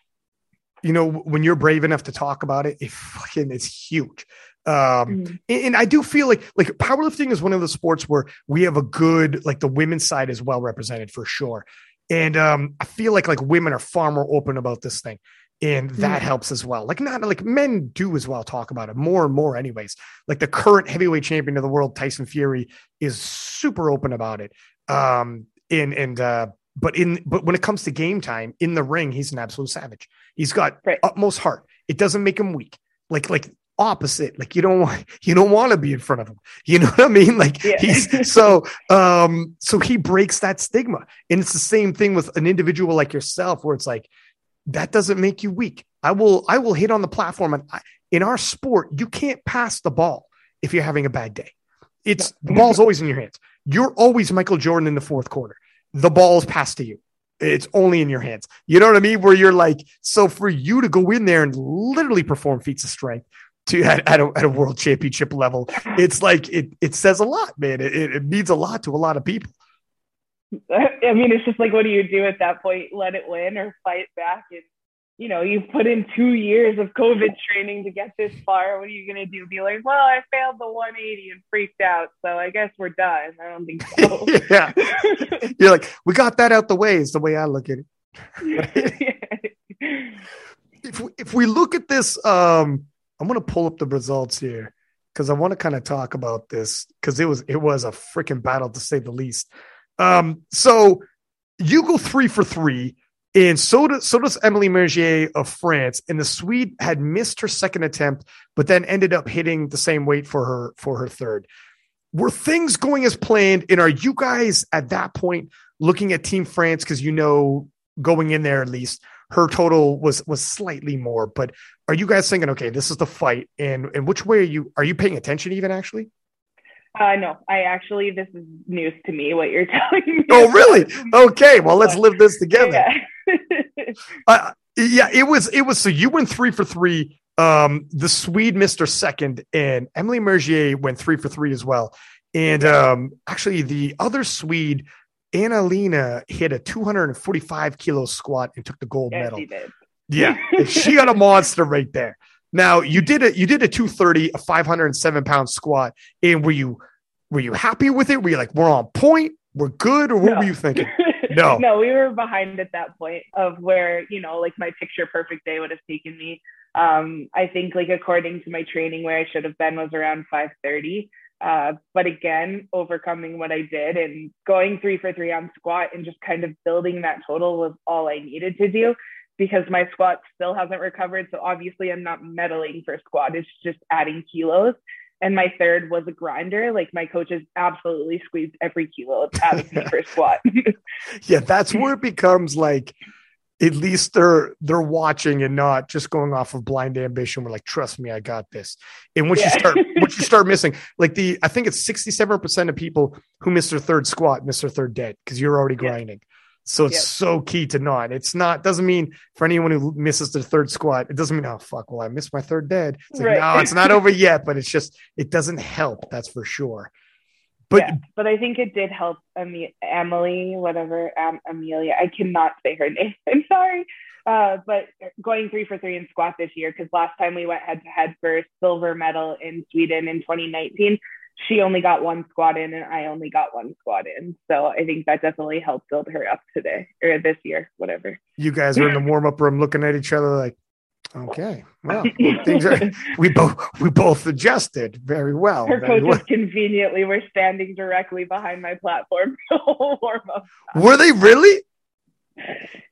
you know, when you're brave enough to talk about it, it fucking it's huge. Um, mm-hmm. and, I do feel like like powerlifting is one of the sports where we have a good like the women's side is well represented for sure. And um, I feel like like women are far more open about this thing. And that mm-hmm. helps as well. Like not like men do as well talk about it more and more, anyways. Like the current heavyweight champion of the world, Tyson Fury, is super open about it. Um, and and uh, but in but when it comes to game time in the ring, he's an absolute savage. He's got right. utmost heart. It doesn't make him weak. Like like opposite. Like you don't want you don't want to be in front of him. You know what I mean? Like yeah. he's so um so he breaks that stigma. And it's the same thing with an individual like yourself where it's like that doesn't make you weak. I will I will hit on the platform and I, in our sport you can't pass the ball if you're having a bad day. It's the ball's always in your hands. You're always Michael Jordan in the fourth quarter. The ball's passed to you it's only in your hands. You know what I mean? Where you're like, so for you to go in there and literally perform feats of strength to at, at, a, at a world championship level, it's like it it says a lot, man. It, it means a lot to a lot of people. <laughs> I mean, it's just like, what do you do at that point? Let it win or fight back? And you know, you've put in two years of COVID training to get this far. What are you going to do? Be like, well, I failed the 180 and freaked out. So I guess we're done. I don't think so. <laughs> yeah. You're like, we got that out the way, is the way I look at it. <laughs> if, we, if we look at this, um, I'm going to pull up the results here because I want to kind of talk about this because it was it was a freaking battle to say the least. Um, so you go three for three and so does, so does Emily Mergier of France. And the Swede had missed her second attempt, but then ended up hitting the same weight for her for her third. Were things going as planned? And are you guys at that point looking at Team France because you know going in there at least her total was was slightly more, but are you guys thinking, okay, this is the fight, and and which way are you are you paying attention even actually? Uh, no, I actually, this is news to me, what you're <laughs> telling me. Oh, really? <laughs> Okay. Well, let's live this together. Yeah. <laughs> uh, yeah, it was, it was, so you went three for three. Um, the Swede missed her second and Emily Mergier went three for three as well. And, um, actually the other Swede, Anna Lena hit a 245 kilo squat and took the gold yes, medal. Yeah. <laughs> she got a monster right there. Now you did it. You did a 230, a 507 pound squat. And were you were you happy with it? Were you like, we're on point, we're good, or what no. were you thinking? <laughs> No, no, we were behind at that point of where you know, like my picture perfect day would have taken me. Um, I think like according to my training, where I should have been was around 530. Uh, but again, overcoming what I did and going three for three on squat and just kind of building that total was all I needed to do because my squat still hasn't recovered. So obviously I'm not medaling for squat. It's just adding kilos. And my third was a grinder. Like my coaches absolutely squeezed every kilo out of me <laughs> for squat. <laughs> yeah, that's where it becomes like at least they're they're watching and not just going off of blind ambition. We're like, trust me, I got this. And once yeah. you start once you start <laughs> missing, like the I think it's 67% of people who miss their third squat miss their third dead because you're already grinding. So it's so key to not. It's not doesn't mean for anyone who misses the third squat, it doesn't mean oh fuck, well I missed my third dead. It's like right. no, it's not over yet, but it's just it doesn't help. That's for sure. But yeah, but I think it did help Emily, whatever um, Amelia. I cannot say her <laughs> name. I'm sorry. Uh, but going three for three in squat this year because last time we went head to head for silver medal in Sweden in 2019, she only got one squat in and I only got one squat in. So I think that definitely helped build her up today or this year, whatever. You guys are in the warm up room looking at each other like, okay, <laughs> well, things are, we both, we both adjusted very well. Her very coaches well. conveniently were standing directly behind my platform. <laughs> warm up. Were they really?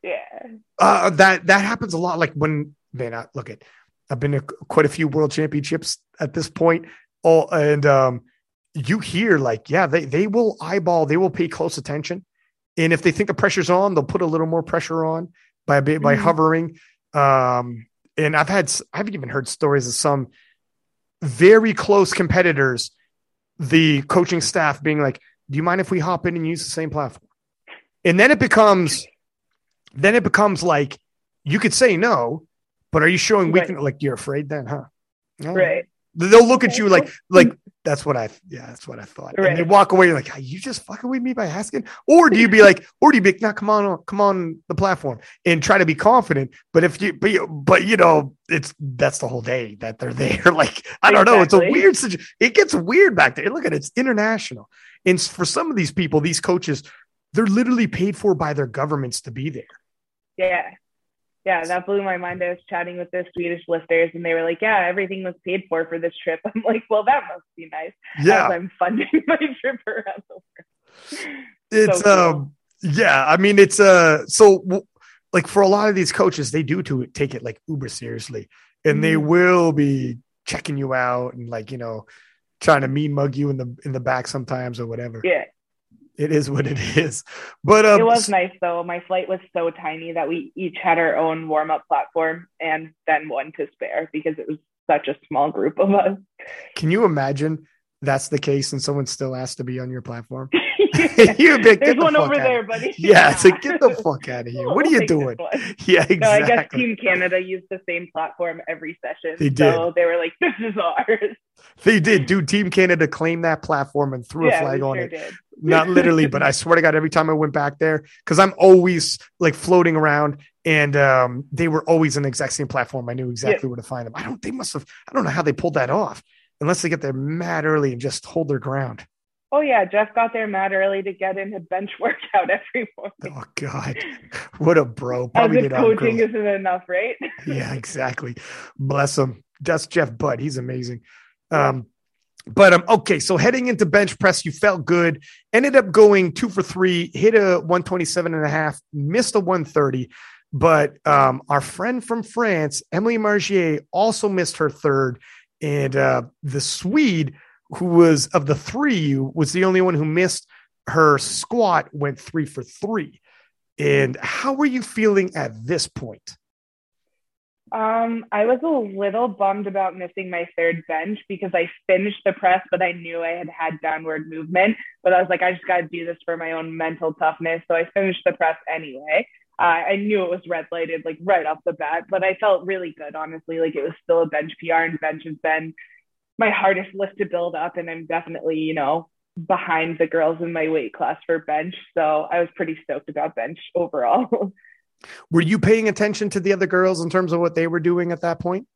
yeah. Uh, that that happens a lot. Like when man, I, look at I've been to quite a few world championships at this point. All and um, you hear like, yeah, they they will eyeball, they will pay close attention, and if they think the pressure's on, they'll put a little more pressure on by by mm-hmm. hovering. Um, and I've had I've even heard stories of some very close competitors, the coaching staff being like, "Do you mind if we hop in and use the same platform?" And then it becomes, then it becomes like you could say no, but are you showing weakness? Right. Like you're afraid then, huh? Right. They'll look at you like like that's what I yeah that's what I thought. Right. And they walk away like are you just fucking with me by asking, or do you be like, or do you be like, now come on come on the platform and try to be confident? But if you but you, but you know it's that's the whole day that they're <laughs> there. Like I don't exactly. know, it's a weird situation. It gets weird back there. Look at it, it's international, and for some of these people, these coaches, they're literally paid for by their governments to be there. Yeah yeah, that blew my mind. I was chatting with the Swedish lifters and they were like, yeah, everything was paid for for this trip. <laughs> I'm like, well, that must be nice. Yeah. I'm funding <laughs> my trip around the world. It's, so cool. um, yeah, I mean, it's, uh, so like for a lot of these coaches, they do to take it like uber seriously and mm-hmm. they will be checking you out and like, you know, trying to mean mug you in the, in the back sometimes or whatever. Yeah it is what it is. But um, it was nice though. My flight was so tiny that we each had our own warm up platform and then one to spare because it was such a small group of us. Can you imagine that's the case and someone still has to be on your platform? <laughs> <laughs> you big, There's the one over there, buddy. Yeah, it's like get the <laughs> fuck out of here. What are you doing? Yeah, exactly. No, I guess Team Canada used the same platform every session. They did. So they were like, "This is ours." They did. Dude, Team Canada claimed that platform and threw yeah, a flag on sure it. Did. Not literally, but I swear to God, every time I went back there, because I'm always like floating around, and um, they were always on the exact same platform. I knew exactly yeah. where to find them. I don't. They must have. I don't know how they pulled that off, unless they get there mad early and just hold their ground. Oh yeah, Jeff got there mad early to get in a bench <laughs> workout every morning. Oh God, what a bro! Probably As if coaching isn't enough, right? <laughs> yeah, exactly. Bless him. That's Jeff Butt. He's amazing. Um, but um, okay, so heading into bench press, you felt good. Ended up going two for three, hit a 127 and a half, missed a 130. But um, our friend from France, Emily Margier, also missed her third. And uh, the Swede who was of the three, was the only one who missed her squat, went three for three. And how were you feeling at this point? Um, I was a little bummed about missing my third bench because I finished the press, but I knew I had had downward movement. But I was like, I just got to do this for my own mental toughness. So I finished the press anyway. Uh, I knew it was red lighted like right off the bat, but I felt really good, honestly. Like it was still a bench PR, and bench has been my hardest lift to build up and I'm definitely, you know, behind the girls in my weight class for bench. So I was pretty stoked about bench <laughs> overall. were you paying attention to the other girls in terms of what they were doing at that point?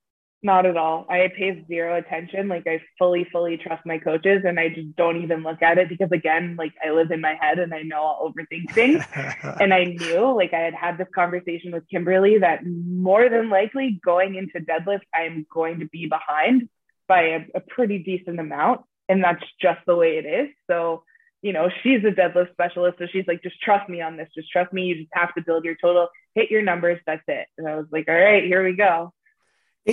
Not at all. I pay zero attention. Like I fully, fully trust my coaches and I just don't even look at it because again, like I live in my head and I know I'll overthink things. <laughs> and I knew like I had had this conversation with Kimberly that more than likely going into deadlift, I'm going to be behind by a, a pretty decent amount. And that's just the way it is. So, you know, she's a deadlift specialist. So she's like, just trust me on this. Just trust me. You just have to build your total, hit your numbers. That's it. And I was like, all right, here we go.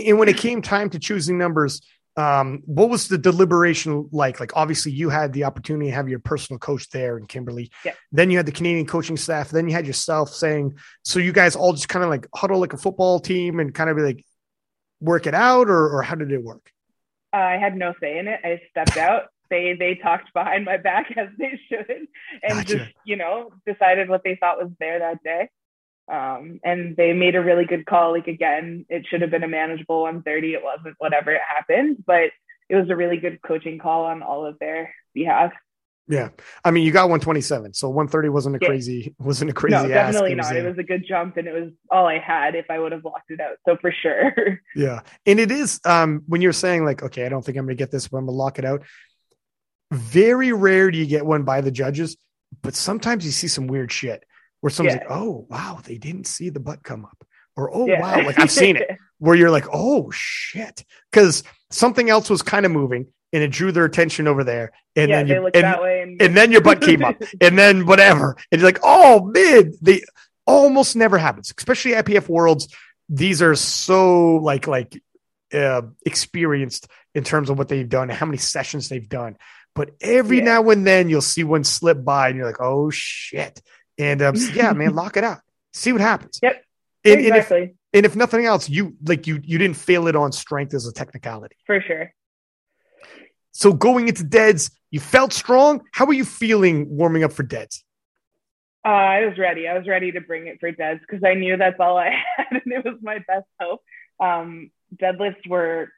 And when it came time to choosing numbers, um, what was the deliberation like? Like, obviously, you had the opportunity to have your personal coach there in Kimberly. Yeah. Then you had the Canadian coaching staff. Then you had yourself saying, so you guys all just kind of like huddle like a football team and kind of be like work it out, or, or how did it work? Uh, I had no say in it. I stepped <laughs> out. They they talked behind my back <laughs> as they should, and gotcha. just you know decided what they thought was there that day. Um, and they made a really good call. Like again, it should have been a manageable 130. It wasn't. Whatever it happened, but it was a really good coaching call on all of their behalf. Yeah, I mean, you got 127, so 130 wasn't a crazy yeah. <laughs> wasn't a crazy. No, definitely not. It was a good jump, and it was all I had if I would have locked it out. So for sure. <laughs> Yeah, and it is um when you're saying like, okay, I don't think I'm going to get this, but I'm going to lock it out. Very rare do you get one by the judges, but sometimes you see some weird shit where someone's yeah. like, oh wow, they didn't see the butt come up, or oh yeah. wow, like <laughs> I've seen it, <laughs> where you're like, oh shit, because something else was kind of moving and it drew their attention over there. And yeah, then you, and, and, and, then your butt came up, <laughs> and then whatever. And you're like, oh man, they almost never happens, especially IPF worlds. These are so like like uh, experienced in terms of what they've done, and how many sessions they've done. But every yeah. now and then you'll see one slip by, and you're like, "Oh shit!" And um, so yeah, man, <laughs> lock it out. See what happens. Yep. And, exactly. And if, and if nothing else, you like you you didn't fail it on strength as a technicality. For sure. So going into deads, you felt strong. How were you feeling warming up for deads? Uh, I was ready. I was ready to bring it for deads because I knew that's all I <laughs> had, and it was my best hope. Um, deadlifts were,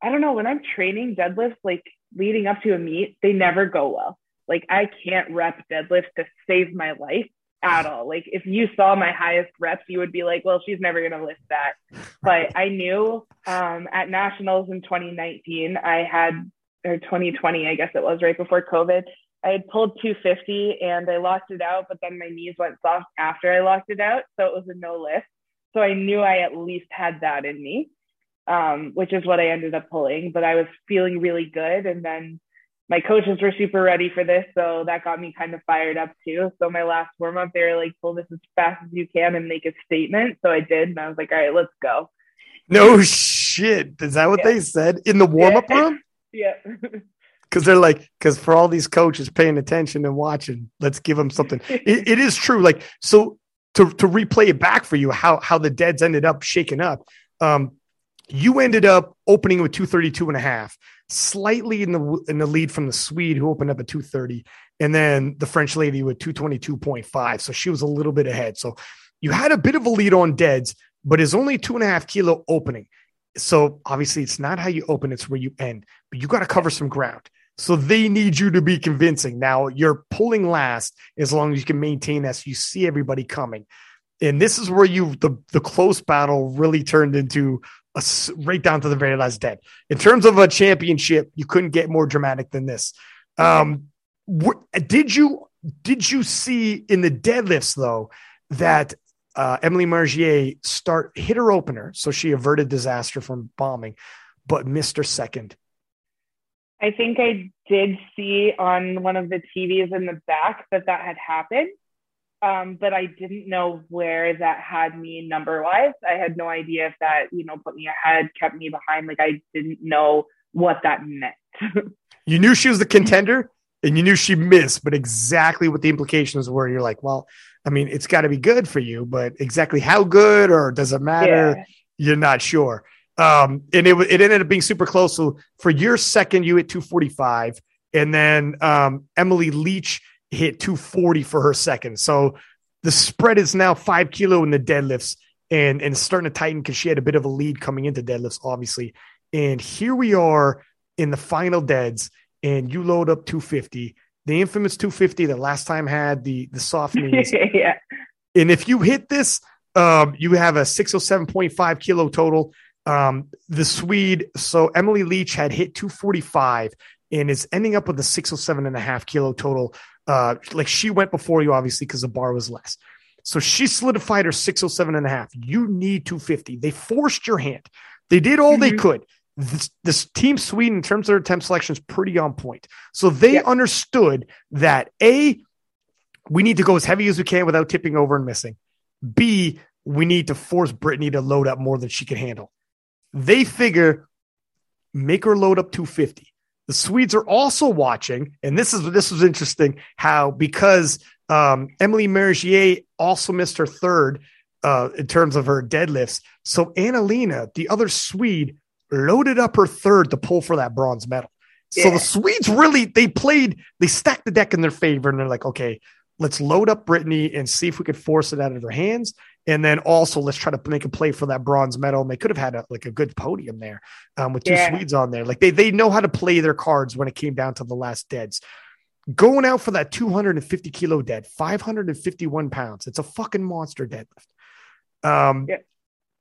I don't know, when I'm training deadlifts, like leading up to a meet, they never go well. Like I can't rep deadlifts to save my life at all. Like if you saw my highest reps, you would be like, well, she's never going to lift that. But I knew um, at nationals in 2019, I had, or 2020, I guess it was right before COVID, I had pulled 250 and I locked it out, but then my knees went soft after I locked it out. So it was a no lift. So I knew I at least had that in me, um, which is what I ended up pulling. But I was feeling really good. And then my coaches were super ready for this. So that got me kind of fired up too. So my last warm up, they were like, pull this as fast as you can and make a statement. So I did. And I was like, all right, let's go. No shit. Is that what yeah. they said in the warm up yeah. room? <laughs> yeah. Because they're like, because for all these coaches paying attention and watching, let's give them something. <laughs> it, it is true. Like, so to, to replay it back for you, how, how the deads ended up shaking up. Um, you ended up opening with 232 and a half, slightly in the in the lead from the Swede who opened up at 230, and then the French lady with 222.5. So she was a little bit ahead. So you had a bit of a lead on deads, but it's only two and a half kilo opening. So obviously it's not how you open, it's where you end, but you got to cover some ground. So they need you to be convincing. Now you're pulling last as long as you can maintain that. So you see everybody coming. And this is where you the the close battle really turned into right down to the very last dead. In terms of a championship, you couldn't get more dramatic than this. Um, did you did you see in the deadlifts though that uh, Emily Margier start hit her opener, so she averted disaster from bombing, but missed her second I think I did see on one of the TVs in the back that that had happened, um, but I didn't know where that had me number wise. I had no idea if that, you know, put me ahead, kept me behind. Like I didn't know what that meant. <laughs> you knew she was the contender and you knew she missed, but exactly what the implications were. You're like, well, I mean, it's got to be good for you, but exactly how good or does it matter? Yeah. You're not sure. Um, and it, it ended up being super close. So for your second, you hit 245. And then um, Emily Leach hit 240 for her second. So the spread is now five kilo in the deadlifts and, and starting to tighten because she had a bit of a lead coming into deadlifts, obviously. And here we are in the final deads, and you load up 250, the infamous 250 that last time had the, the soft <laughs> knees. yeah. And if you hit this, um, you have a 607.5 kilo total. Um, the Swede, so Emily Leach had hit 245 and is ending up with a 607 and a half kilo total. Uh, like she went before you, obviously, because the bar was less. So she solidified her 607 and a half. You need 250. They forced your hand. They did all mm-hmm. they could. This, this, team Sweden, in terms of their attempt selection, is pretty on point. So they yeah. understood that A, we need to go as heavy as we can without tipping over and missing. B, we need to force Brittany to load up more than she can handle. They figure make her load up 250. The Swedes are also watching, and this is this was interesting how because um, Emily Mergier also missed her third uh, in terms of her deadlifts. So Annalena, the other Swede, loaded up her third to pull for that bronze medal. Yeah. So the Swedes really they played, they stacked the deck in their favor, and they're like, okay, let's load up Brittany and see if we could force it out of her hands. And then also let's try to make a play for that bronze medal. And they could have had a, like a good podium there um, with two yeah. Swedes on there. Like they they know how to play their cards when it came down to the last deads. Going out for that 250 kilo dead, 551 pounds. It's a fucking monster deadlift. Um, yeah.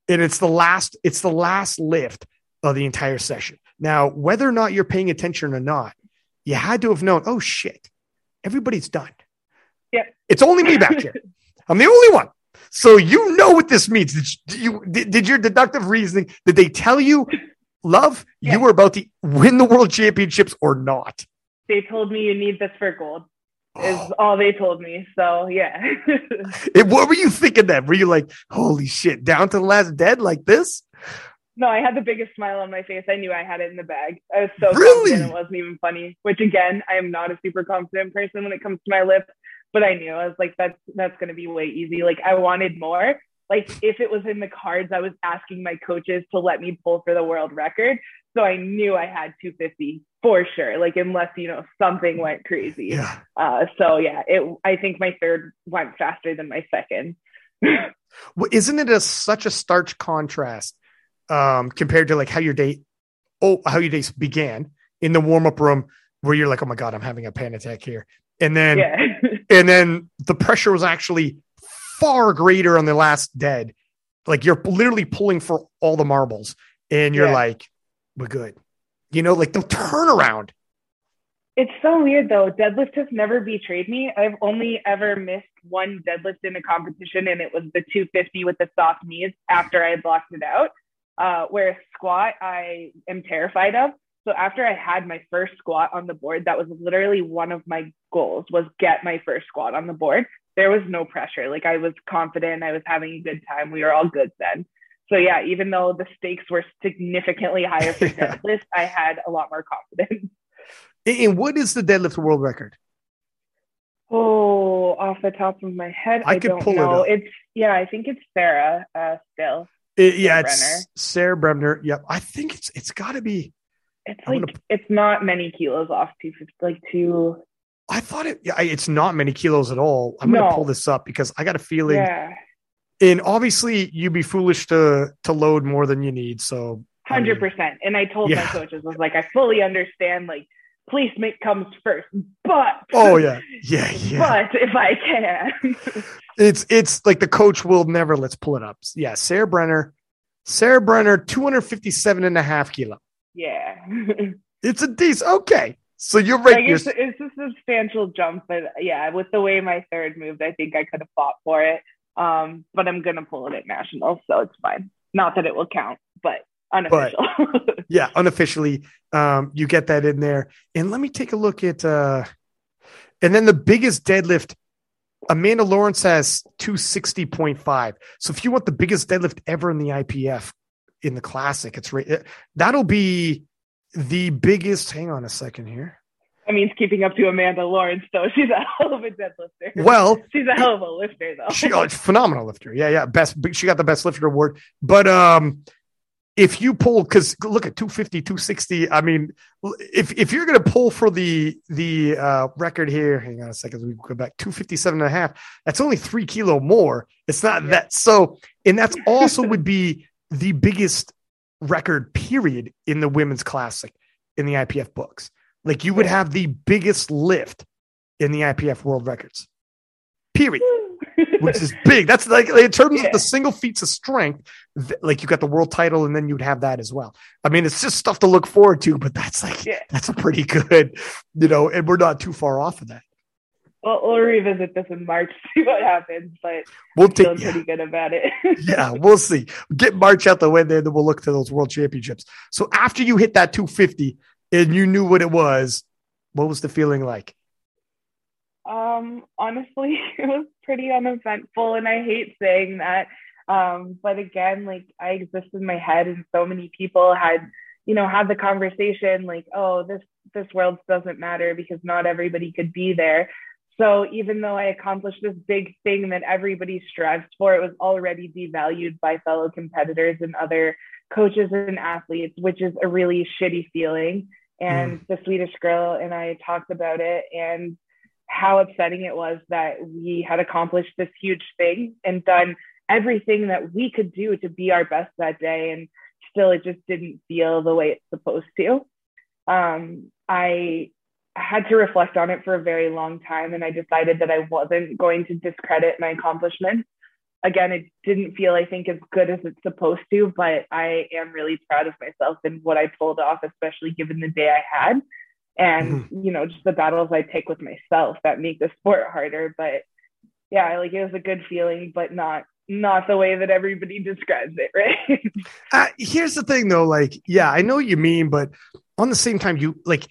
and it's the last, it's the last lift of the entire session. Now, whether or not you're paying attention or not, you had to have known, oh shit, everybody's done. Yeah. It's only me back here. <laughs> I'm the only one. So you know what this means. Did you did, did your deductive reasoning? Did they tell you, love, yeah. you were about to win the world championships or not? They told me you need this for gold. <sighs> is all they told me. So yeah. <laughs> what were you thinking then? Were you like, holy shit, down to the last dead like this? No, I had the biggest smile on my face. I knew I had it in the bag. I was so really? confident it wasn't even funny. Which again, I am not a super confident person when it comes to my lips, but I knew I was like, that's that's gonna be way easy. Like I wanted more. Like if it was in the cards, I was asking my coaches to let me pull for the world record. So I knew I had 250 for sure. Like unless you know something went crazy. Yeah. Uh, so yeah, it. I think my third went faster than my second. <laughs> well, isn't it a such a starch contrast um, compared to like how your day, oh, how your days began in the warm up room where you're like, oh my god, I'm having a panic attack here, and then Yeah. <laughs> and then the pressure was actually far greater on the last dead. Like you're literally pulling for all the marbles, and you're Yeah. like, we're good. You know, like the turnaround. It's so weird though. Deadlift has never betrayed me. I've only ever missed one deadlift in a competition, and it was the 250 with the soft knees after I blocked it out. Uh, whereas squat, I am terrified of. So after I had my first squat on the board, that was literally one of my goals was get my first squat on the board. There was no pressure. Like I was confident. I was having a good time. We were all good then. So yeah, even though the stakes were significantly higher for <laughs> Yeah. deadlift, I had a lot more confidence. <laughs> And- what is the deadlift world record? Oh, off the top of my head, I I, could don't pull it know. up. It's yeah, I think it's Sarah uh, still. It- yeah, Sarah it's Sarah Bremner. Yep, I think it's it's got to be. It's like gonna- it's not many kilos off two fifty, like two. I thought it. Yeah, it's not many kilos at all. I'm going to pull this up because I got a feeling. Yeah, And obviously, you'd be foolish to to load more than you need. So hundred percent. And I told my coaches, I was like, I fully understand. Like, placement comes first, but Oh yeah, yeah, <laughs> yeah. but if I can, <laughs> It's it's like the coach will never. Let's pull it up. Yeah, Sarah Brenner. Sarah Brenner, 257 and a half kilo. It's a decent. Okay, so you're right. like it's, it's a substantial jump, but yeah, with the way my third moved, I think I could have fought for it. Um, but I'm gonna pull it at nationals, so it's fine. Not that it will count, but unofficial. <laughs> yeah, unofficially, um, you get that in there. And let me take a look at. uh And then the biggest deadlift, Amanda Lawrence has 260.5. So if you want the biggest deadlift ever in the IPF in the classic, it's right. That'll be the biggest. Hang on a second here. that means keeping up to Amanda Lawrence, though. <laughs> She's a hell of a deadlifter. Well, she's a hell of a lifter, though. she oh, phenomenal lifter. Yeah, yeah, best. She got the best lifter award. But um, if you pull, because look at 250, 260. I mean, if if you're gonna pull for the the uh, record here, hang on a second. We go back 257 and a half. That's only three kilo more. It's not Yeah. that. So, and that's also would be the biggest record period in the women's classic in the IPF books. Like you would have the biggest lift in the IPF world records. Period <laughs> which is big. That's like in terms Yeah. of the single feats of strength, th- like you got the world title and then you'd have that as well. I mean, it's just stuff to look forward to, but that's like Yeah. that's a pretty <laughs> good, you know, and we're not too far off of that. We'll, we'll revisit this in March, <laughs> see what happens, but We'll I'm take yeah, pretty good about it. <laughs> yeah, we'll see. Get March out the way, then we'll look to those world championships. So after you hit that 250 and you knew what it was, what was the feeling like? Um, honestly, <laughs> it was pretty uneventful, and I hate saying that. Um, but again, like I exist in my head, and so many people had, you know, had the conversation like, oh, this this world doesn't matter because not everybody could be there. So even though I accomplished this big thing that everybody strives for, it was already devalued by fellow competitors and other coaches and athletes, which is a really shitty feeling. And the Swedish girl and I talked about it, and how upsetting it was that we had accomplished this huge thing and done everything that we could do to be our best that day. And still it just didn't feel the way it's supposed to. Um, i had to reflect on it for a very long time and i decided that i wasn't going to discredit my accomplishments. Again it didn't feel i think as good as it's supposed to but i am really proud of myself and what i pulled off especially given the day i had. And you know just the battles i take with myself that make the sport harder. But yeah like it was a good feeling but not not the way that everybody describes it <laughs> right? Uh, here's the thing though, like, yeah, I know what you mean, but on the same time, you like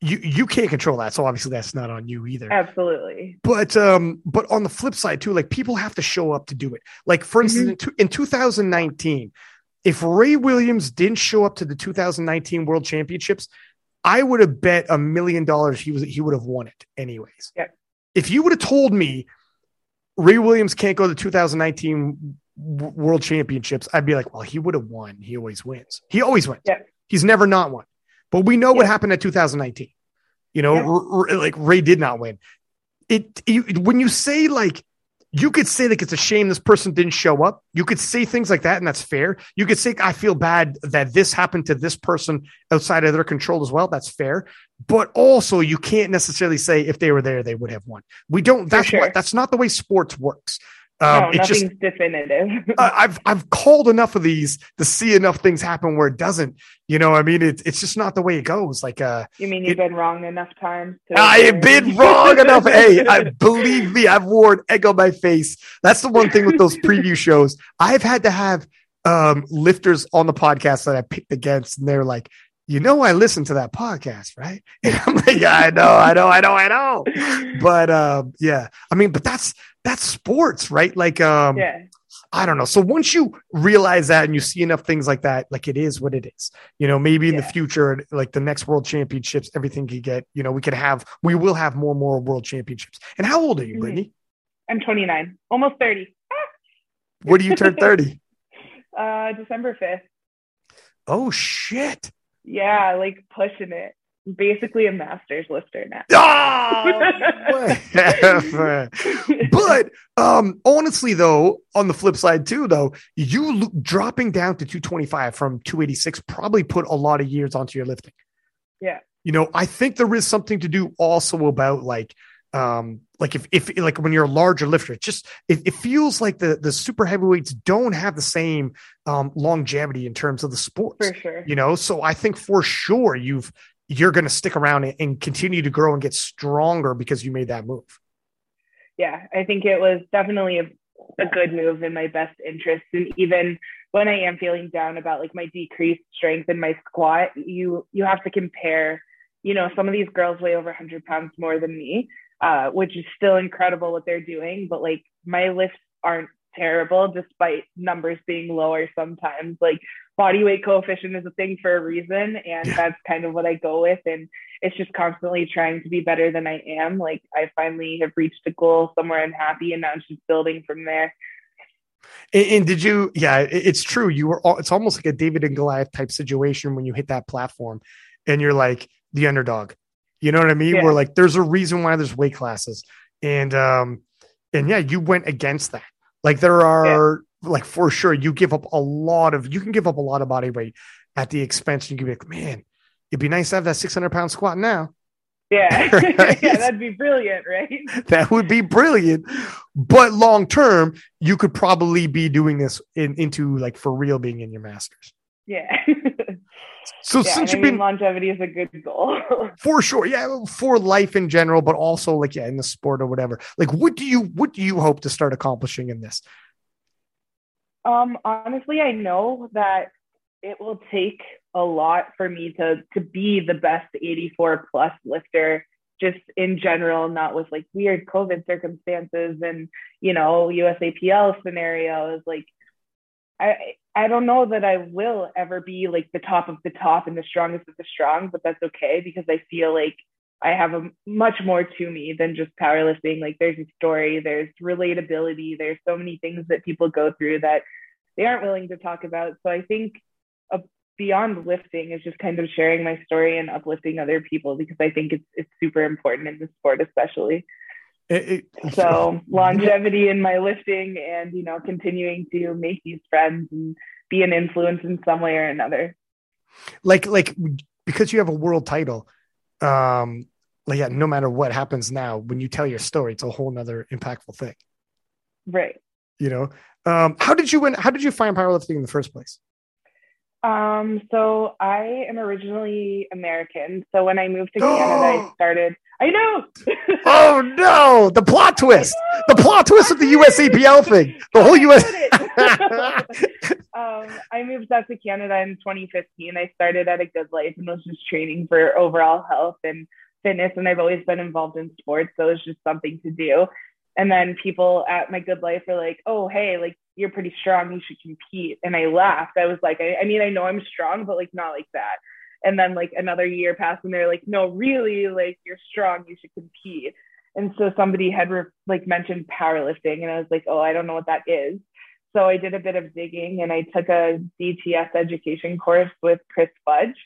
you you can't control that. So obviously that's not on you either. Absolutely. But um, but on the flip side too, like people have to show up to do it. Like for instance, mm-hmm. in, two, in 2019, if Ray Williams didn't show up to the 2019 World Championships, I would have bet a million dollars he was he would have won it anyways. Yeah. If you would have told me Ray Williams can't go to the 2019 World Championships, I'd be like, well, he would have won. He always wins. He always wins. Yeah. He's never not won. But we know yeah. what happened at 2019. You know, yeah. r- r- like Ray did not win. It, it when you say like you could say like it's a shame this person didn't show up. You could say things like that, and that's fair. You could say I feel bad that this happened to this person outside of their control as well. That's fair. But also, you can't necessarily say if they were there, they would have won. We don't. That's sure. what. That's not the way sports works. Um, no, nothing's just, definitive. <laughs> I've I've called enough of these to see enough things happen where it doesn't. You know, I mean, it's it's just not the way it goes. Like, uh, you mean you've it, been wrong enough times? I have <laughs> been wrong enough. Hey, I believe me, I've worn egg on my face. That's the one thing with those preview shows. I've had to have um, lifters on the podcast that I picked against, and they're like, you know, I listen to that podcast, right? <laughs> And I'm like, yeah, I know, I know, I know, I know. But um, yeah, I mean, but that's that's sports, right? Like, um, yeah. I don't know. So once you realize that and you see enough things like that, like it is what it is. You know, maybe in yeah. the future, like the next world championships, everything could get, you know, we could have, we will have more and more world championships. And how old are you, mm-hmm. Brittany? I'm 29, almost 30. What do you turn 30? <laughs> uh, December 5th. Oh, shit. Yeah, like pushing it. Basically a master's lifter now. Oh, <laughs> but um, honestly, though, on the flip side too, though, you look, dropping down to 225 from 286 probably put a lot of years onto your lifting. Yeah. You know, I think there is something to do also about like um like if if like when you're a larger lifter it just it, it feels like the the super heavyweights don't have the same um longevity in terms of the sports for sure you know so i think for sure you've you're going to stick around and, and continue to grow and get stronger because you made that move yeah i think it was definitely a, a good move in my best interest and even when i am feeling down about like my decreased strength in my squat you you have to compare you know some of these girls weigh over 100 pounds more than me uh, which is still incredible what they're doing. But like my lifts aren't terrible despite numbers being lower sometimes. Like body weight coefficient is a thing for a reason. And yeah. that's kind of what I go with. And it's just constantly trying to be better than I am. Like I finally have reached a goal somewhere I'm happy and now it's just building from there. And, and, did you? Yeah, it's true. You were. All, It's almost like a David and Goliath type situation when you hit that platform, and you're like the underdog. You know what I mean? Yeah. Where like there's a reason why there's weight classes. And um and yeah, you went against that. Like there are yeah. like for sure you give up a lot of you can give up a lot of body weight at the expense. You can be like, man, it'd be nice to have that 600 pound squat now. Yeah. <laughs> <laughs> right? yeah, that'd be brilliant, right? <laughs> that would be brilliant. But long term, you could probably be doing this in, into like for real being in your masters. Yeah. So yeah, since you've been longevity is a good goal <laughs> for sure, yeah, for life in general, but also like yeah, in the sport or whatever. Like, what do you what do you hope to start accomplishing in this? Um, honestly, I know that it will take a lot for me to to be the best 84 plus lifter just in general, not with like weird COVID circumstances and you know USAPL scenarios. Like I I don't know that I will ever be like the top of the top and the strongest of the strong, but that's okay because I feel like I have a much more to me than just powerlifting. Like there's a story, there's relatability, there's so many things that people go through that they aren't willing to talk about. So I think a, beyond lifting is just kind of sharing my story and uplifting other people because I think it's it's super important in the sport, especially. It, it, so <laughs> longevity in my lifting and you know continuing to make these friends and be an influence in some way or another. Like like because you have a world title um like yeah no matter what happens now when you tell your story it's a whole nother impactful thing. Right. You know? Um how did you win how did you find powerlifting in the first place Um, so I am originally American. So when I moved to <gasps> Canada, I started. I know. <laughs> oh no! The plot twist. The plot twist of the USAPL thing. The whole US. <laughs> um, I moved up to Canada in 2015. I started at a GoodLife and was just training for overall health and fitness. And I've always been involved in sports, so it's just something to do. And then people at my GoodLife were like, "Oh, hey, like you're pretty strong. You should compete." And I laughed. I was like, I, I mean, I know I'm strong, but like not like that. And then like another year passed, and they're like, "No, really, like you're strong. You should compete." And so somebody had re- like mentioned powerlifting, and I was like, "Oh, I don't know what that is." So I did a bit of digging, and I took a DTS education course with Chris Fudge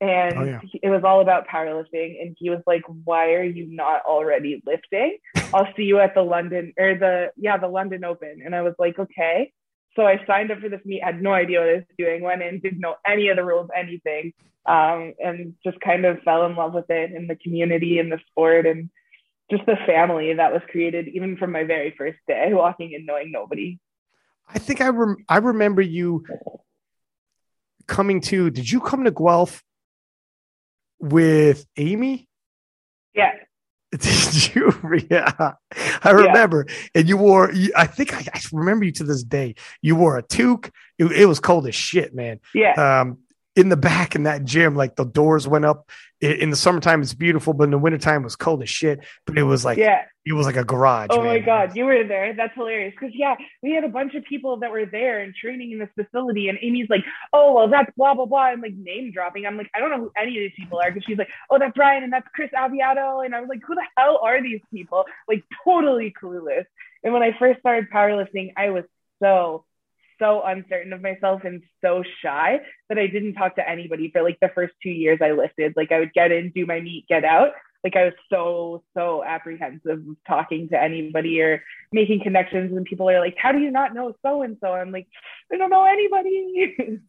and oh, yeah. it was all about powerlifting. And he was like why are you not already lifting? I'll see you at the london or the yeah the london open. And i was like okay. So i signed up for this meet had no idea what i was doing went in didn't know any of the rules anything um, and just kind of fell in love with it and the community and the sport and just the family that was created even from my very first day walking in knowing nobody. I think i rem- i remember you coming to did you come to guelph with Amy? Yeah. <laughs> Did you? Yeah, I remember. Yeah. And you wore. I think I, I, remember you to this day. You wore a toque. It, it was cold as shit, man. Yeah. Um, in the back in that gym, like the doors went up. In the summertime, it's beautiful, but in the wintertime, it was cold as shit. But it was like, yeah, it was like a garage. Oh man. my god, you were there. That's hilarious. Because yeah, we had a bunch of people that were there and training in this facility, and Amy's like, oh well, that's blah blah blah, and like name dropping. I'm like, I don't know who any of these people are, because she's like, oh, that's Brian and that's Chris Aviato, and I was like, who the hell are these people? Like totally clueless. And when I first started powerlifting, I was so so uncertain of myself and so shy that I didn't talk to anybody for like the first two years I lifted. Like I would get in, do my meet, get out. Like I was so, so apprehensive of talking to anybody or making connections. And people are like, How do you not know so and so? I'm like, I don't know anybody.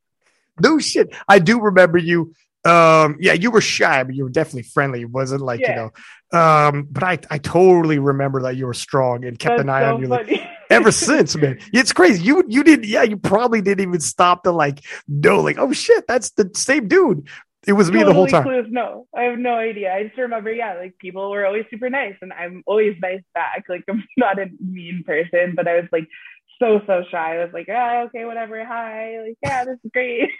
<laughs> no shit. I do remember you. Um, yeah, you were shy, but you were definitely friendly. It wasn't like, yeah. you know, um, but I, I totally remember that you were strong and kept That's an eye so on you. Like, ever since, man. It's crazy. You you didn't, yeah, you probably didn't even stop to like know, like, oh shit, that's the same dude. It was totally me the whole time. Clues. No, I have no idea. I just remember, yeah, like people were always super nice, and I'm always nice back. Like <laughs> I'm not a mean person, but I was like so so shy. I was like, ah, okay, whatever. Hi, like yeah, this is great.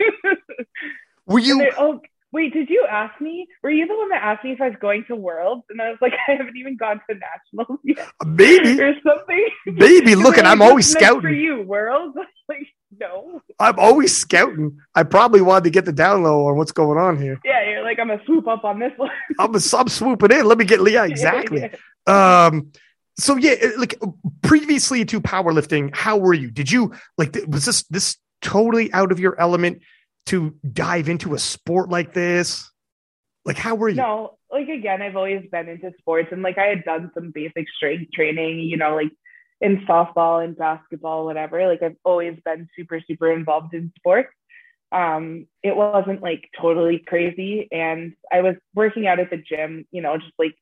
<laughs> Were you? oh, wait, did you ask me? Were you the one that asked me if I was going to Worlds? And I was like, <laughs> I haven't even gone to Nationals yet. Maybe. or something. Maybe. <laughs> Look, and I'm always scouting. For you, Worlds? <laughs> like, no. I'm always scouting. I probably wanted to get the down low on what's going on here. Yeah, you're like, I'm going to swoop up on this one. I'm, a, I'm swooping in. Let me get, Leah exactly. Yeah. Um, so yeah, like previously to powerlifting, how were you? Did you like, was this, this totally out of your element? To dive into a sport like this? Like, how were you? No, like again, I've always been into sports and like I had done some basic strength training, you know, like in softball and basketball, whatever. Like I've always been super, super involved in sports. Um, it wasn't like totally crazy. And I was working out at the gym, you know, just like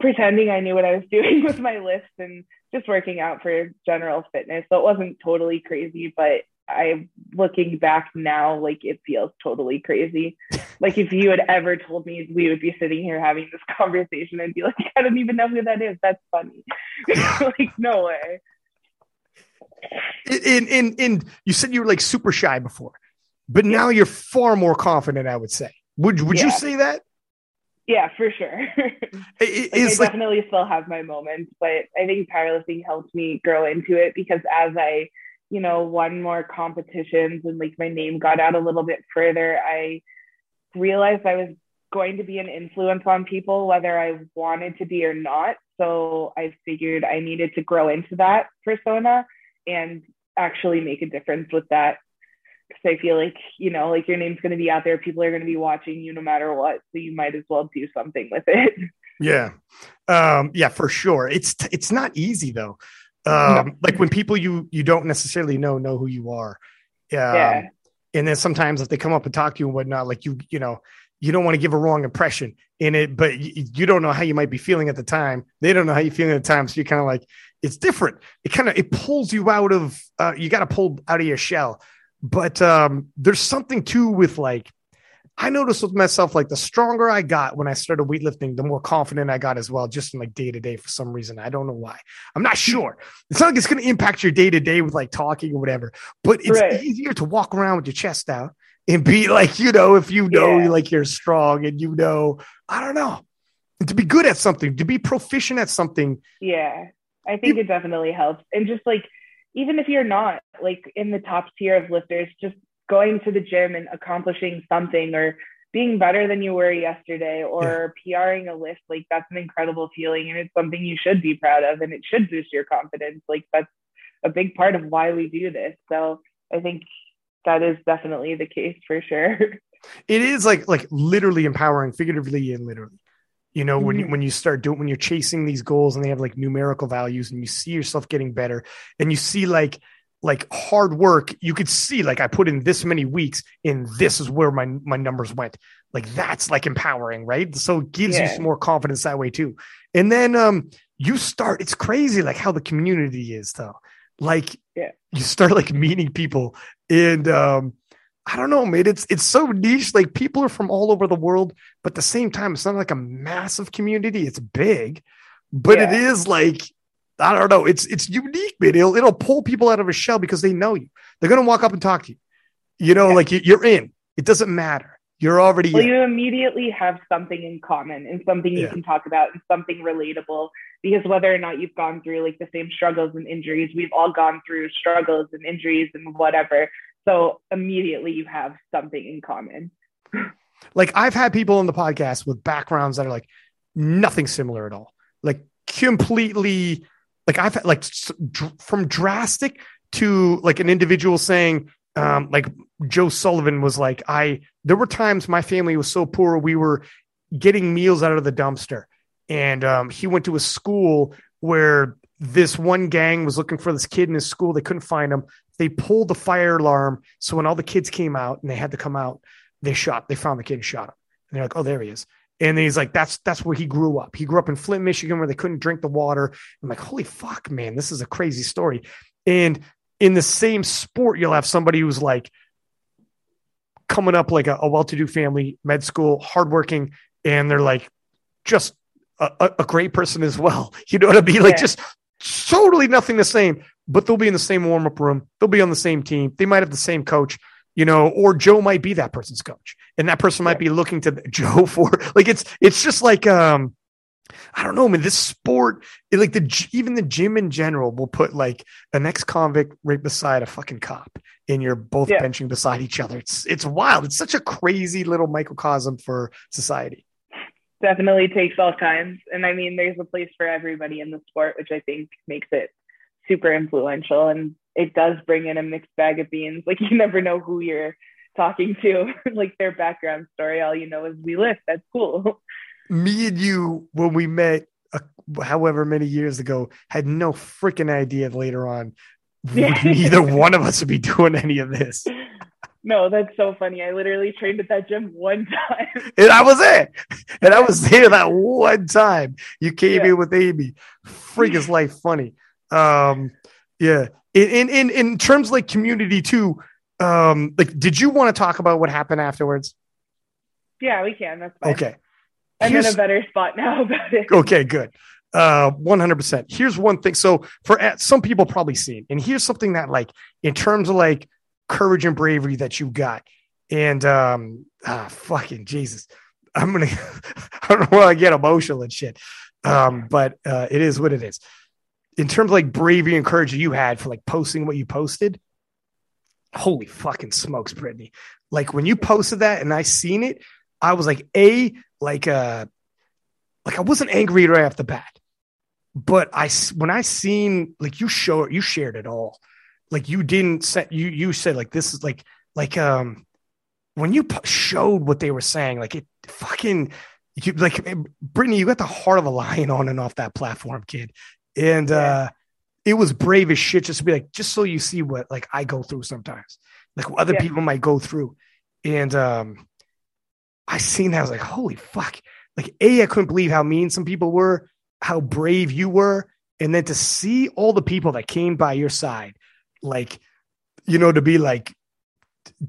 pretending I knew what I was <laughs> doing with my lifts and just working out for general fitness. So it wasn't totally crazy, but I looking back now, like it feels totally crazy. like if you had ever told me we would be sitting here having this <laughs> conversation, I'd be like, I don't even know who that is. That's funny. <laughs> like no way. In in in you said you were like super shy before, but now you're far more confident. I would say. Would would yeah. you say that? Yeah, for sure. <laughs> like, I definitely still have my moments, but I think powerlifting helped me grow into it because as I you know, won more competitions and like my name got out a little bit further, I realized I was going to be an influence on people, whether I wanted to be or not. So I figured I needed to grow into that persona and actually make a difference with that. Because I feel like, you know, like your name's going to be out there, people are going to be watching you no matter what. So you might as well do something with it. Yeah. Um, yeah, for sure. It's, it's not easy though um, like when people you you don't necessarily know know who you are. Um, yeah. And then sometimes if they come up and talk to you and whatnot, like you you know you don't want to give a wrong impression in it, but you, you don't know how you might be feeling at the time. They don't know how you're feeling at the time, so you're kind of like it's different. It kind of it pulls you out of uh, you got to pull out of your shell. but um, there's something too with like I noticed with myself, like the stronger I got when I started weightlifting, the more confident I got as well, just in like day to day for some reason. I don't know why. I'm not hmm. sure. It's not like it's going to impact your day to day with like talking or whatever, but it's right. easier to walk around with your chest out and be like, you know, if you know, yeah. like you're strong and you know, I don't know, and to be good at something, to be proficient at something. Yeah, I think it definitely helps. And just like, even if you're not like in the top tier of lifters, just going to the gym and accomplishing something or being better than you were yesterday or yeah. PRing a lift, like that's an incredible feeling and it's something you should be proud of and it should boost your confidence. Like that's a big part of why we do this. So I think that is definitely the case for sure. <laughs> It is like like literally empowering, figuratively and literally. You know, mm-hmm. when you, mm-hmm. when you start doing when you're chasing these goals and they have like numerical values and you see yourself getting better and you see like like hard work, you could see like I put in this many weeks and this is where my my numbers went. Like that's like empowering, right? So it gives yeah. you some more confidence that way too. And then um you start it's crazy like how the community is though. Like yeah. you start like meeting people and um I don't know, man. It's it's so niche. Like people are from all over the world, but at the same time, it's not like a massive community. It's big, but yeah. it is like I don't know. It's it's unique, man. It'll it'll pull people out of a shell because they know you. They're gonna walk up and talk to you. You know, yeah. like you, are in. It doesn't matter. You're already. Well, in. you immediately have something in common and something you yeah. can talk about and something relatable. Because whether or not you've gone through like the same struggles and injuries, we've all gone through struggles and injuries and whatever. So immediately you have something in common. <laughs> like I've had people on the podcast with backgrounds that are like nothing similar at all. Like completely like I've had like from drastic to like an individual saying, um, like Joe Sullivan was like, I, there were times my family was so poor, we were getting meals out of the dumpster. And um, he went to a school where this one gang was looking for this kid in his school. They couldn't find him. They pulled the fire alarm. So when all the kids came out and they had to come out, they shot, they found the kid and shot him. And they're like, oh, there he is. And he's like, that's that's where he grew up. He grew up in Flint, Michigan, where they couldn't drink the water. I'm like, holy fuck, man, this is a crazy story. And in the same sport, you'll have somebody who's like coming up like a, a well-to-do family, med school, hardworking, and they're like just a, a, great person as well. <laughs> You know what I mean? Like yeah. just totally nothing the same, but they'll be in the same warm-up room. They'll be on the same team. They might have the same coach you know, or Joe might be that person's coach, and that person might be looking to <laughs> Joe for like it's it's just like um I don't know, I man. This sport, it, like the even the gym in general, will put like an ex convict right beside a fucking cop, and you're both yeah. benching beside each other. It's it's wild. It's such a crazy little microcosm for society. Definitely takes all kinds, and I mean, there's a place for everybody in the sport, which I think makes it super influential. And it does bring in a mixed bag of beans. Like <laughs> you never know who you're talking to, <laughs> like their background story. All you know is we lift. That's cool. Me and you, when we met, uh, however many years ago, had no freaking idea later on yeah. <laughs> neither one of us would be doing any of this. No, that's so funny. I literally trained at that gym one time. and I was there. And I was there that one time. You came yeah. in with Amy. Freak is life funny. Um, yeah. In, in in terms like community too, um, like did you want to talk about what happened afterwards? Yeah, we can. That's fine. Okay. I'm Here's, in a better spot now <laughs> about it. Okay, good. Uh, 100%. Here's one thing. So for some people probably seen, and here's something that like in terms of like courage and bravery that you got. And um, ah, fucking Jesus. I'm gonna <laughs> I don't know why I get emotional and shit. Um, but uh, it is what it is in terms of like bravery and courage you had for like posting what you posted, holy fucking smokes, Brittany. Like when you posted that and I seen it, I was like, A, like, uh, like I wasn't angry right off the bat, but I, when I seen like you show you shared it all. Like you didn't set, you, you said like, this is like, like, um, when you showed what they were saying, like it fucking, you like Brittany, you got the heart of a lion on and off that platform, kid and yeah. uh, it was brave as shit just to be like, just so you see what like I go through sometimes, like what other yeah. people might go through, and um, I seen that I was like, holy fuck! Like a, I couldn't believe how mean some people were, how brave you were, and then to see all the people that came by your side, like, you know, to be like,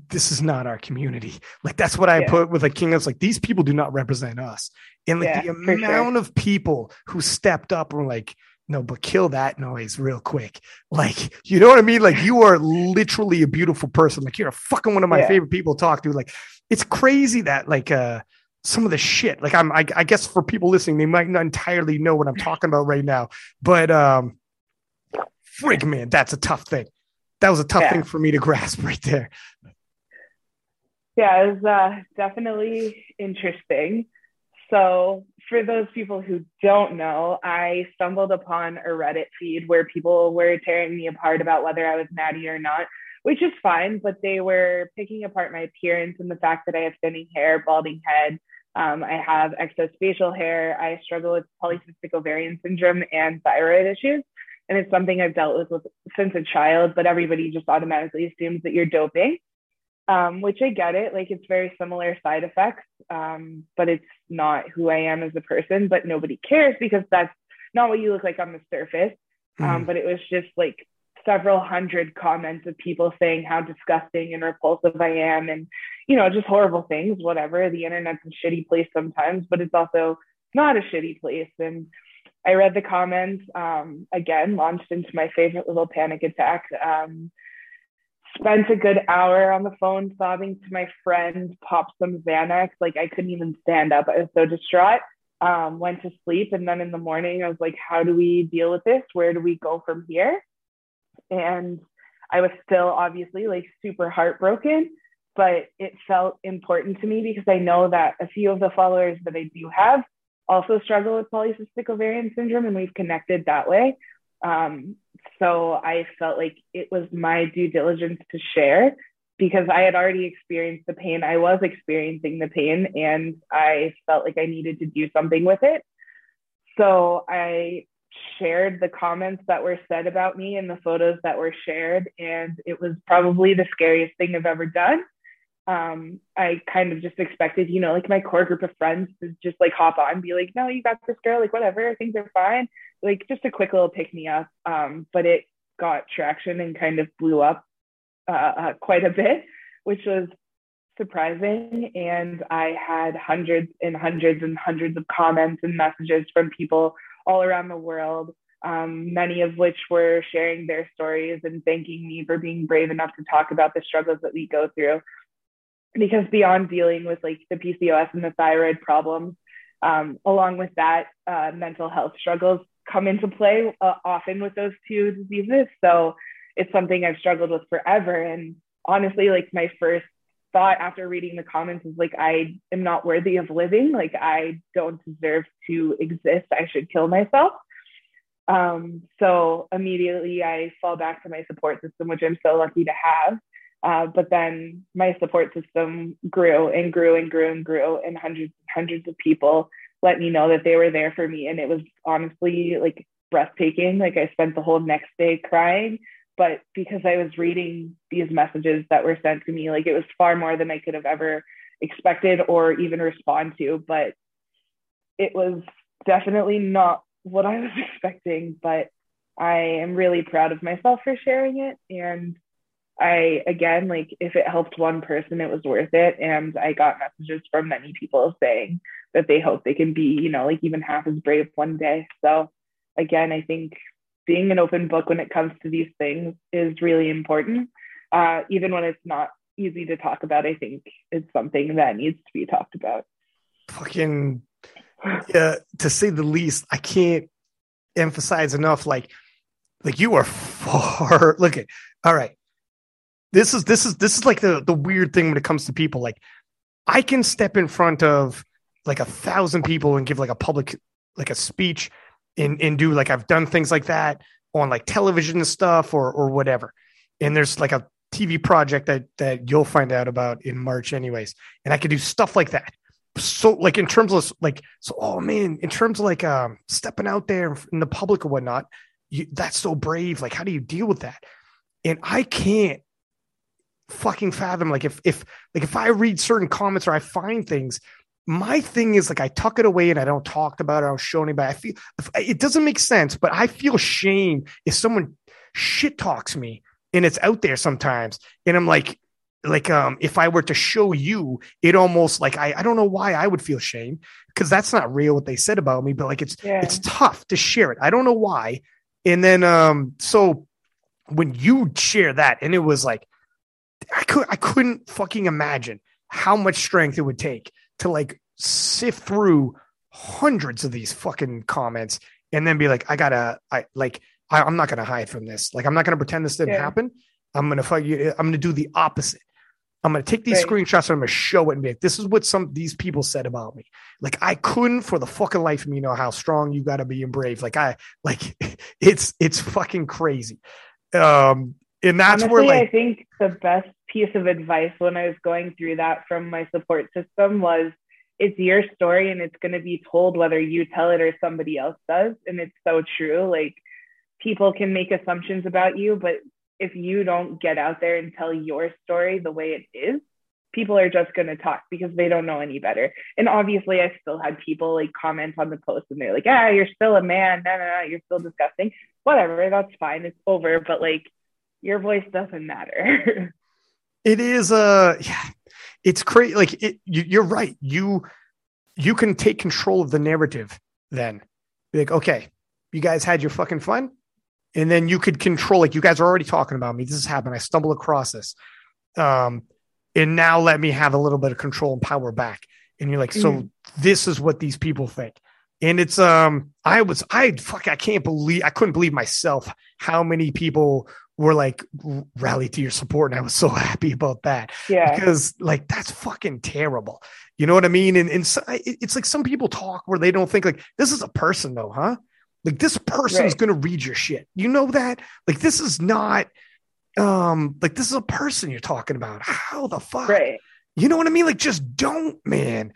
this is not our community. Like that's what I yeah. put with like King. It's like these people do not represent us. And like yeah, the amount sure. of people who stepped up were like, no, but kill that noise real quick. Like, you know what I mean? Like you are literally a beautiful person. Like you're a fucking one of my yeah. favorite people to talk to. Like it's crazy that like uh some of the shit. Like I'm I, I guess for people listening, they might not entirely know what I'm talking about right now. But um frig man, that's a tough thing. That was a tough yeah. thing for me to <laughs> grasp right there. Yeah, it was uh, definitely interesting. So, for those people who don't know, I stumbled upon a Reddit feed where people were tearing me apart about whether I was natty or not, which is fine, but they were picking apart my appearance and the fact that I have thinning hair, balding head. Um, I have excess facial hair. I struggle with polycystic ovarian syndrome and thyroid issues. And it's something I've dealt with, with since a child, but everybody just automatically assumes that you're doping um, which I get it. Like it's very similar side effects, um, but it's not who I am as a person. But nobody cares because that's not what you look like on the surface. Mm. but it was just like several hundred comments of people saying how disgusting and repulsive I am, and you know just horrible things. Whatever. The internet's a shitty place sometimes, but it's also not a shitty place. And I read the comments um, again, launched into my favorite little panic attack. Spent a good hour on the phone sobbing to my friend, popped some Xanax. Like I couldn't even stand up. I was so distraught. Um, went to sleep. And then in the morning, I was like, how do we deal with this? Where do we go from here? And I was still obviously like super heartbroken, but it felt important to me because I know that a few of the followers that I do have also struggle with polycystic ovarian syndrome and we've connected that way. Um, so I felt like it was my due diligence to share because I had already experienced the pain. I was experiencing the pain and I felt like I needed to do something with it. So I shared the comments that were said about me and the photos that were shared. And it was probably the scariest thing I've ever done. Um, I kind of just expected, you know, like my core group of friends to just like hop on and be like, no, you got this girl, like whatever, things are fine like just a quick little pick me up. Um, but it got traction and kind of blew up uh, uh, quite a bit, which was surprising. And I had hundreds and hundreds and hundreds of comments and messages from people all around the world, um, many of which were sharing their stories and thanking me for being brave enough to talk about the struggles that we go through. Because beyond dealing with like the PCOS and the thyroid problems, um, along with that, uh, mental health struggles come into play uh, often with those two diseases. So it's something I've struggled with forever. And honestly, like my first thought after reading the comments is like, I am not worthy of living. Like, I don't deserve to exist. I should kill myself. Um, so immediately I fall back to my support system, which I'm so lucky to have. Uh, but then my support system grew and grew and grew and grew, and hundreds and hundreds of people let me know that they were there for me. And it was honestly like breathtaking. Like I spent the whole next day crying, but because I was reading these messages that were sent to me, like it was far more than I could have ever expected or even respond to. But it was definitely not what I was <laughs> expecting. But I am really proud of myself for sharing it. And I, again, like if it helped one person, it was worth it. And I got messages from many people saying, that they hope they can be, you know, like even half as brave one day. So again, I think being an open book when it comes to these things is really important. Uh, even when it's not easy to talk about, I think it's something that needs to be talked about. Fucking yeah, to say the least, I can't emphasize enough. Like, like you are <laughs> far. Look at all right. This is this is this is like the the weird thing when it comes to people. Like, I can step in front of like a thousand people and give like a public like a speech and and do like I've done things like that on like television and stuff or or whatever. And there's like a TV project that that you'll find out about in March anyways. And I could do stuff like that. So like in terms of like so oh man, in terms of like um stepping out there in the public or whatnot, you, that's so brave. Like how do you deal with that? And I can't fucking fathom like if if like if I read certain comments or I find things my thing is like I tuck it away and I don't talk about it. I don't show anybody. I feel it doesn't make sense, but I feel shame if someone shit talks me and it's out there sometimes. And I'm like, like um if I were to show you, it almost like I I don't know why I would feel shame because that's not real what they said about me, but like it's Yeah. it's tough to share it. I don't know why. And then um so when you share that and it was like I could I couldn't fucking imagine how much strength it would take to like sift through hundreds of these fucking comments and then be like, I gotta, I like, I, I'm not gonna hide from this. Like, I'm not gonna pretend this didn't Yeah. happen. I'm gonna fuck you. I'm gonna do the opposite. I'm gonna take these Right. screenshots and I'm gonna show it and be like, this is what some these people said about me. Like, I couldn't for the fucking life of me know how strong you gotta be and brave. Like, I like <laughs> it's it's fucking crazy. Um, and that's Honestly, where like I think the best piece of advice when I was going through that from my support system was it's your story and it's going to be told whether you tell it or somebody else does. And it's so true. Like people can make assumptions about you, but if you don't get out there and tell your story the way it is, people are just going to talk because they don't know any better. And obviously, I still had people like comment on the post and they're like, ah, you're still a man. No, no, no, you're still disgusting. Whatever, that's fine. It's over. But like, your voice doesn't matter. <laughs> it is uh yeah it's crazy like it, you, you're right. You you can take control of the narrative then. Be like okay you guys had your fucking fun and then you could control like you guys are already talking about me. This has happened. I stumbled across this. Um and now let me have a little bit of control and power back. And you're like so Mhm. this is what these people think. And it's um i was i fuck i can't believe i couldn't believe myself how many people were like rallied to your support and i was so <laughs> happy about that yeah. because like that's fucking terrible. You know what i mean? And, and so, it's like some people talk where they don't think like this is a person though huh? Like this person's Right. gonna read your shit. You know that? Like this is not um like this is a person you're talking about. How the fuck? Right. you know what i mean? Like just don't man.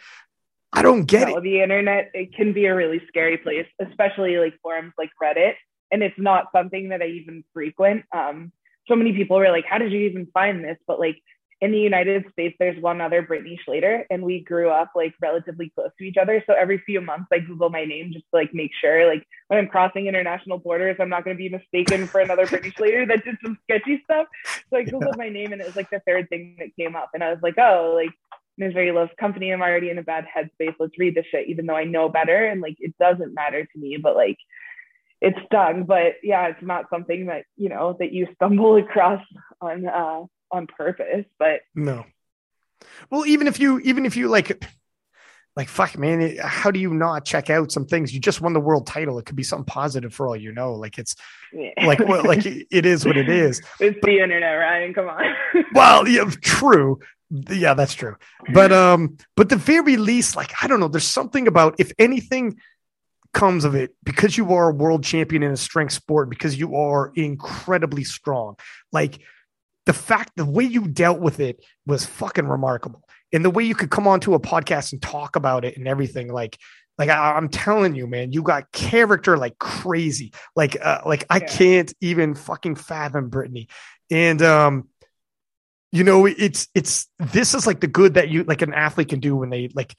I don't get no, it. the internet it can be a really scary place, especially like forums like Reddit. And it's not something that I even frequent. Um, so many people were like, "How did you even find this?" But like in the United States, there's one other Brittany Schlater, and we grew up like relatively close to each other. So every few months, I Google my name just to like make sure, like when I'm crossing international borders, I'm not going to be mistaken for another Brittany Schlater that did some sketchy stuff. So I Googled my name, and it was like the third thing that came up, and I was like, "Oh, like." misery loves company. I'm already in a bad headspace. Let's read this shit, even though I know better. And like, it doesn't matter to me, but like, it's done. But yeah, it's not something that, you know, that you stumble <laughs> across on, uh, on purpose. But no well even if you even if you like like fuck man how do you not check out some things you just won the world title it could be something positive for all you know like it's yeah. like well, like it is what it is <laughs> it's the internet, Ryan. Come on. <laughs> well yeah true yeah that's true but um but the very least like i don't know there's something about if anything comes of it because you are a world champion in a strength sport because you are incredibly strong like the fact the way you dealt with it was fucking remarkable. And the way you could come onto a podcast and talk about it and everything like like I, i'm telling you man you got character like crazy. Like uh, like i Yeah. can't even fucking fathom brittany. And um you know it's it's this is like the good that you like an athlete can do when they like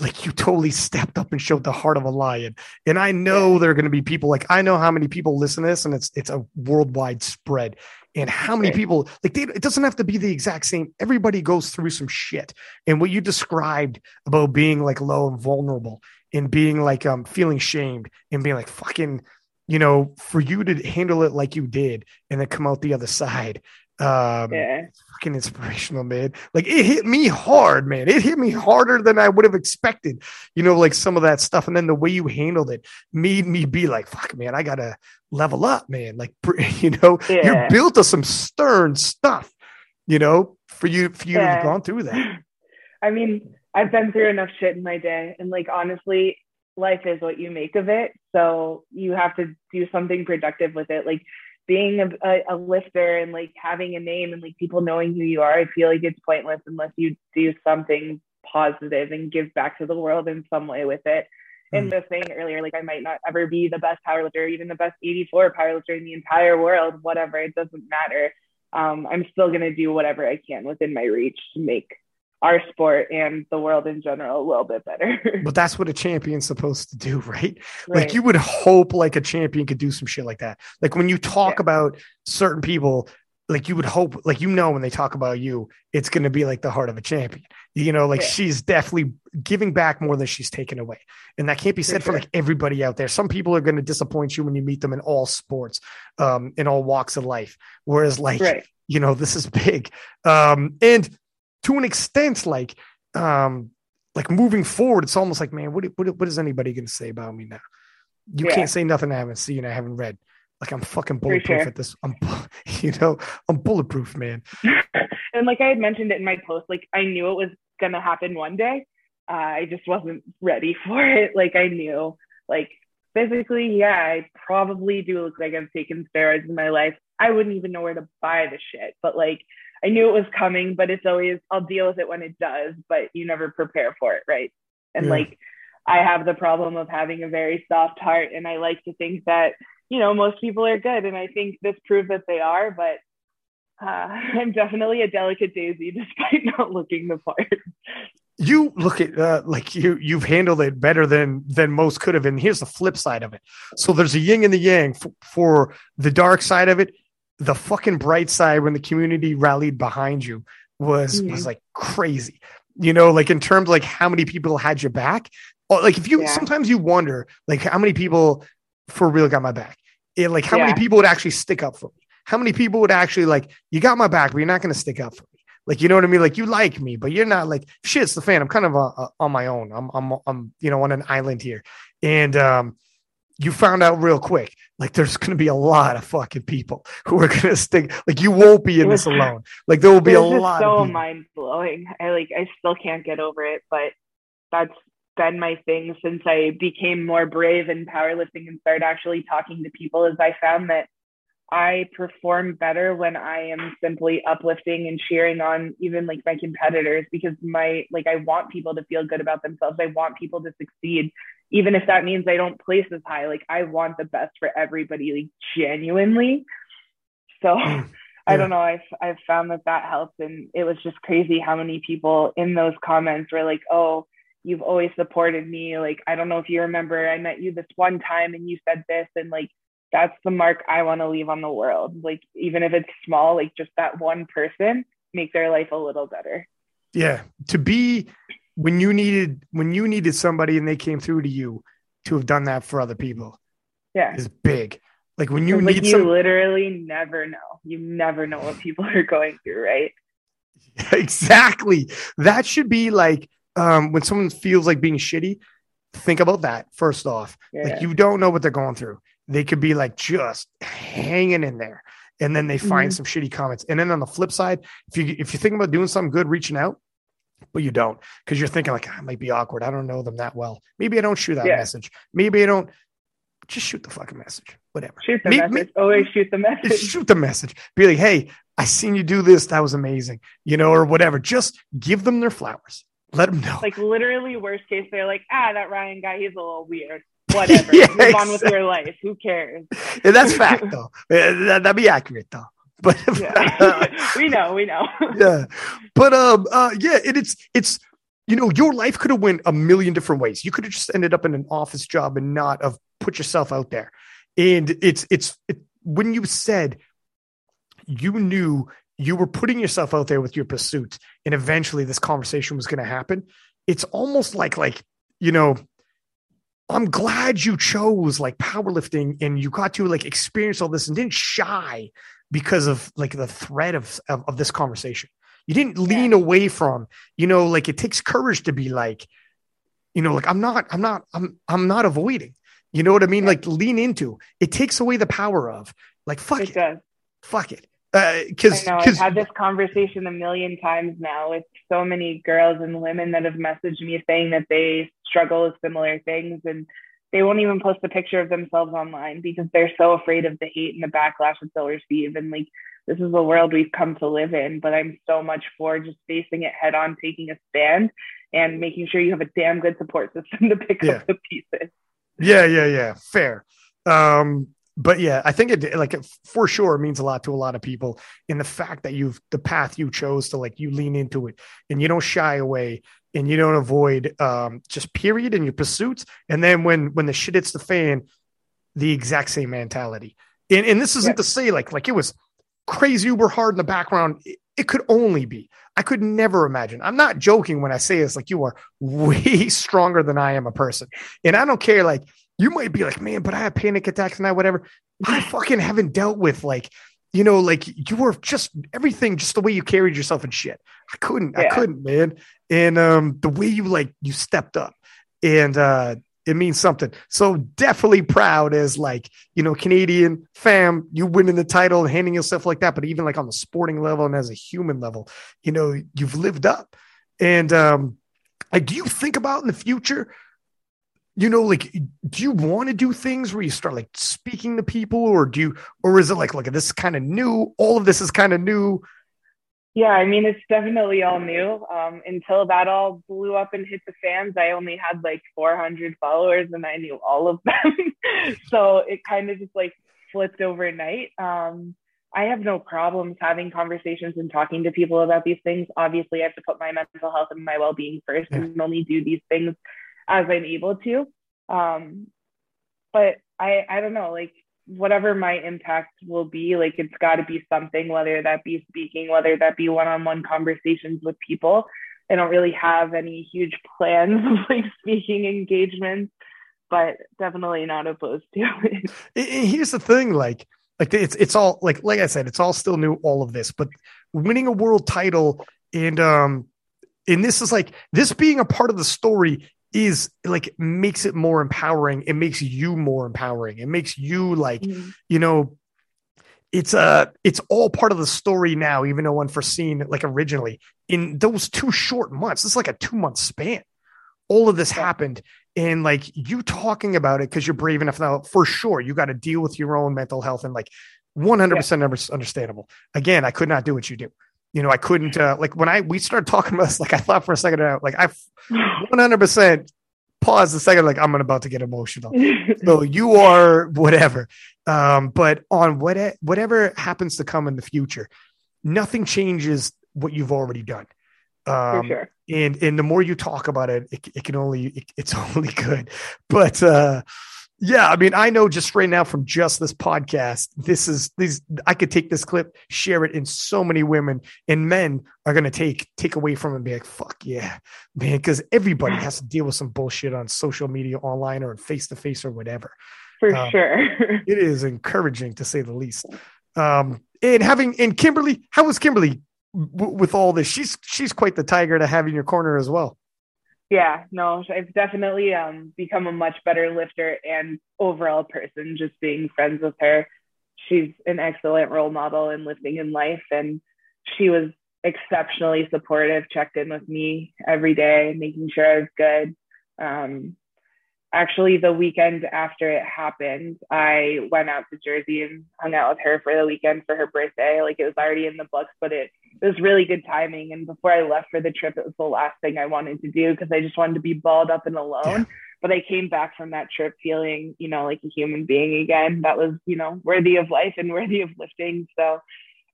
like you totally stepped up and showed the heart of a lion. And i know there are going to be people like i know how many people listen to this and it's it's a worldwide spread. And how many people like they, it doesn't have to be the exact same. Everybody goes through some shit. And what you described about being like low and vulnerable and being like um feeling shamed and being like fucking you know for you to handle it like you did and then come out the other side um yeah. fucking inspirational, man. Like it hit me hard, man. It hit me harder than I would have expected. You know, like some of that stuff, and then the way you handled it made me be like, "Fuck, man, I gotta level up, man." Like, <laughs> you know, Yeah. you're built of some stern stuff. You know, for you, for you to have gone through that. I mean, I've been through enough shit in my day. And like, honestly, life is what you make of it. So you have to do something productive with it. Like, being a, a, a lifter and like having a name and like people knowing who you are, I feel like it's pointless unless you do something positive and give back to the world in some way with it. And the saying earlier, like I might not ever be the best powerlifter, even the best 84 powerlifter in the entire world, whatever, it doesn't matter. Um, I'm still gonna do whatever I can within my reach to make our sport and the world in general a little bit better. <laughs> But that's what a champion's supposed to do, right? <laughs> Right. Like you would hope like a champion could do some shit like that. Like when you talk Yeah. about certain people, like you would hope, like you know, when they talk about you, it's going to be like the heart of a champion. You know, like yeah. she's definitely giving back more than she's taken away, and that can't be said for, sure. for like everybody out there. Some people are going to disappoint you when you meet them in all sports, um, in all walks of life. Whereas, like, right. you know, this is big, um, and to an extent, like, um, like moving forward, it's almost like, man, what what, what is anybody going to say about me now? You yeah. can't say nothing I haven't seen, I haven't read. Like I'm fucking bulletproof sure. at this. I'm, <laughs> you know, I'm bulletproof, man. <laughs> and like I had mentioned it in my post, like I knew it was gonna happen one day. Uh, I just wasn't ready <laughs> for it. Like I knew, like physically, yeah, I probably do look like I've taken steroids in my life. I wouldn't even know where to buy the shit, but like I knew it was coming. But it's always I'll deal with it when it does. But you never prepare for it, right? And yeah. like I have the problem of having a very soft heart, and I like to think that you know most people are good, and I think this proved that they are. But uh, <laughs> I'm definitely a delicate daisy, <laughs> despite not looking the part. You look at uh, like you you've handled it better than than most could have. And here's the flip side of it. So there's a yin and the yang for, for the dark side of it. The fucking bright side when the community rallied behind you was mm-hmm. was like crazy. You know, like in terms like how many people had your back like if you yeah. sometimes you wonder like how many people for real got my back. And like how yeah. many people would actually stick up for me? How many people would actually like you got my back, but you're not going to stick up for me? Like you know what I mean? Like you like me, but you're not like shit's the fan. I'm kind of uh, uh, on my own. I'm I'm I'm you know on an island here, and um, you found out real quick like there's going to be a lot of fucking people <laughs> who are going to stick like you won't be in this <laughs> alone. Like there will be a lot so mind blowing i like i still can't get over it but that's been my thing since I became more brave in powerlifting and started actually talking to people is I found that I perform better when I am simply uplifting and cheering on even like my competitors because my like I want people to feel good about themselves. I want people to succeed, even if that means I don't place as high. Like I want the best for everybody, like genuinely. So hmm. <laughs> yeah. I don't know. I've I've found that that helps, and it was just crazy how many people in those comments were like, "Oh, you've always supported me. Like, I don't know if you remember, I met you this one time and you said this, and like, that's the mark I want to leave on the world. Like, even if it's small, like just that one person make their life a little better. Yeah. To be when you needed, when you needed somebody and they came through to you to have done that for other people. Yeah. Is big. Like when you like need you some... literally never know. You never know what people are going through, right? <laughs> Exactly. That should be like um, when someone feels like being shitty, think about that first off. Yeah. Like you don't know what they're going through. They could be like just hanging in there, and then they find mm-hmm. some shitty comments. And then on the flip side, if you if you think about doing something good, reaching out, but you don't because you're thinking like I might be awkward. I don't know them that well. Maybe I don't shoot that yeah. message. Maybe I don't. Just shoot the fucking message. Whatever. Shoot the maybe, message. Always shoot the <laughs> message. Shoot the message. Be like, hey, I seen you do this. That was amazing. You know, or whatever. Just give them their flowers let them know. Like literally, worst case, they're like, ah, that Ryan guy, he's a little weird. Whatever. <laughs> yeah, Move exactly. on with your life. Who cares? And that's fact, though. <laughs> that, would be accurate, though. <laughs> But yeah. we know, we know. yeah, but um, uh, yeah, it, it's it's you know your life could have went a million different ways. You could have just ended up in an office job and not have put yourself out there. And it's it's it, when you said you knew you were putting yourself out there with your pursuit and eventually this conversation was going to happen it's almost like like you know i'm glad you chose like powerlifting and you got to like experience all this and didn't shy because of like the threat of of, of this conversation you didn't lean yeah. away from you know like it takes courage to be like you know like i'm not i'm not i'm i'm not avoiding you know what i mean yeah. like lean into it takes away the power of like fuck it, it. fuck it because uh, I've had this conversation a million times now with so many girls and women that have messaged me saying that they struggle with similar things and they won't even post a picture of themselves online because they're so afraid of the hate and the backlash that they'll receive. And like, this is the world we've come to live in. But I'm so much for just facing it head on, taking a stand, and making sure you have a damn good support system to pick yeah. up the pieces. Yeah, yeah, yeah. Fair. Um, but yeah, I think it like for sure means a lot to a lot of people in the fact that you've the path you chose to like you lean into it and you don't shy away and you don't avoid um, just period in your pursuits. And then when when the shit hits the fan, the exact same mentality. And and this isn't yeah. to say like like it was crazy uber hard in the background. It, it could only be. I could never imagine. I'm not joking when I say this. Like you are <laughs> way stronger than I am a person, and I don't care. Like you might be like, man, but I have panic attacks and I whatever. I fucking haven't dealt with like, you know, like you were just everything, just the way you carried yourself and shit. I couldn't, yeah. I couldn't, man. And um, the way you like you stepped up, and uh, it means something. So definitely proud as like, you know, Canadian fam, you winning the title and handing yourself like that. But even like on the sporting level and as a human level, you know, you've lived up. And um, like, do you think about in the future, you know, like, do you want to do things where you start like speaking to people or do you, or is it like, look, at this is kind of new. All of this is kind of new. Yeah, I mean, it's definitely all new. Um, until that all blew up and hit the fans, I only had like 400 followers and I knew all of them. <laughs> so it kind of just like flipped overnight. Um, I have no problems having conversations and talking to people about these things. Obviously, I have to put my mental health and my well being first yeah. and only do these things as I'm able to. Um, but I, I don't know, like whatever my impact will be, like it's got to be something, whether that be speaking, whether that be one on one conversations with people. I don't really have any huge plans <laughs> of like speaking engagements, but definitely not opposed to it. Here's the thing like, like it's it's all like like I said, it's all still new, all of this, but winning a world title and um and this is like this being a part of the story is like makes it more empowering. It makes you more empowering. It makes you like, mm-hmm. you know, it's a uh, it's all part of the story now, even though unforeseen like originally in those two short months. It's like a two month span. All of this yeah. happened, and like you talking about it because you're brave enough now. For sure, you got to deal with your own mental health and like 100 percent understandable. Again, I could not do what you do you know, I couldn't uh, like when I we started talking about this, like I thought for a second, uh, like I <laughs> 100 percent paused a second, like I'm about to get emotional. so you are whatever, um, but on what whatever happens to come in the future, nothing changes what you've already done. Um, sure. And and the more you talk about it, it, it can only it, it's <laughs> only good. But uh, yeah, I mean, I know just right now from just this podcast, this is these. I could take this clip, share it, and so many women and men are gonna take take away from it and be like, "Fuck yeah, man!" Because everybody has to deal with some bullshit on social media, online, or face to face or whatever. For um, sure, <laughs> it is encouraging to say the least. Um, and having and Kimberly, how was Kimberly w- with all this? She's she's quite the tiger to have in your corner as well yeah, no, I've definitely um, become a much better lifter and overall person just being friends with her. She's an excellent role model in lifting in life, and she was exceptionally supportive, checked in with me every day, making sure I was good. Um, actually the weekend after it happened, I went out to Jersey and hung out with her for the weekend for her birthday. Like it was already in the books, but it, it was really good timing. And before I left for the trip, it was the last thing I wanted to do because I just wanted to be balled up and alone. Yeah. But I came back from that trip feeling, you know, like a human being again. That was, you know, worthy of life and worthy of lifting. So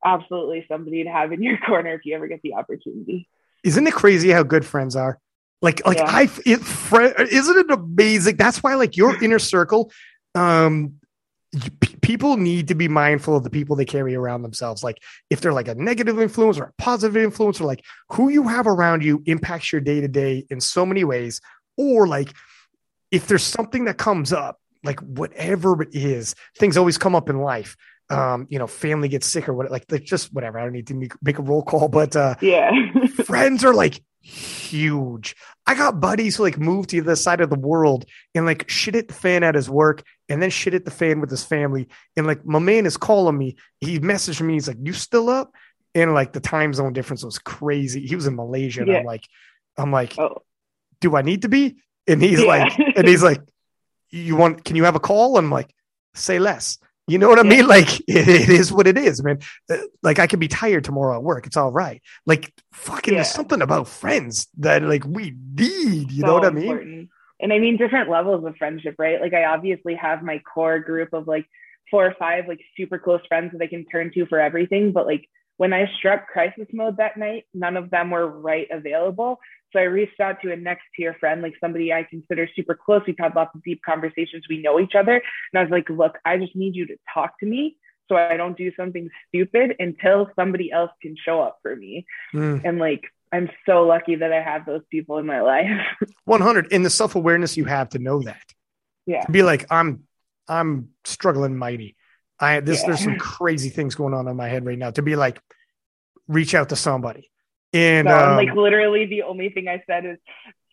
absolutely somebody to have in your <laughs> corner if you ever get the opportunity. Isn't it crazy how good friends are? Like, like yeah. I, it, friend, isn't it amazing? That's why, like, your inner circle, um, p- people need to be mindful of the people they carry around themselves. Like, if they're like a negative influence or a positive influence, or like who you have around you impacts your day to day in so many ways. Or like, if there's something that comes up, like whatever it is, things always come up in life um, you know, family gets sick or what, like, like just whatever. I don't need to make, make a roll call, but uh, yeah, <laughs> friends are like huge. I got buddies who like moved to the side of the world and like shit at the fan at his work and then shit at the fan with his family. And like my man is calling me. He messaged me. He's like, "You still up?" And like the time zone difference was crazy. He was in Malaysia, and yeah. I'm like, I'm like, oh. do I need to be? And he's yeah. like, and he's like, you want? Can you have a call? I'm like, say less. You know what I mean? Like <laughs> it, it is what it is, man. Uh, like I could be tired tomorrow at work. It's all right. Like fucking, yeah. there's something about friends that like we need. You so know what I mean? Important. And I mean different levels of friendship, right? Like I obviously have my core group of like four or five like super close friends that I can turn to for everything. But like when I struck crisis mode that night, none of them were right available. So I reached out to a next tier friend, like somebody I consider super close. We've had lots of deep conversations. We know each other. And I was like, look, I just need you to talk to me so I don't do something stupid until somebody else can show up for me. Mm. And like, I'm so lucky that I have those people in my life. <laughs> 100 in the self awareness you have to know that. Yeah. To be like, I'm, I'm struggling mighty. I, this, yeah. there's some crazy things going on in my head right now to be like, reach out to somebody. And no, um, like literally the only thing I said is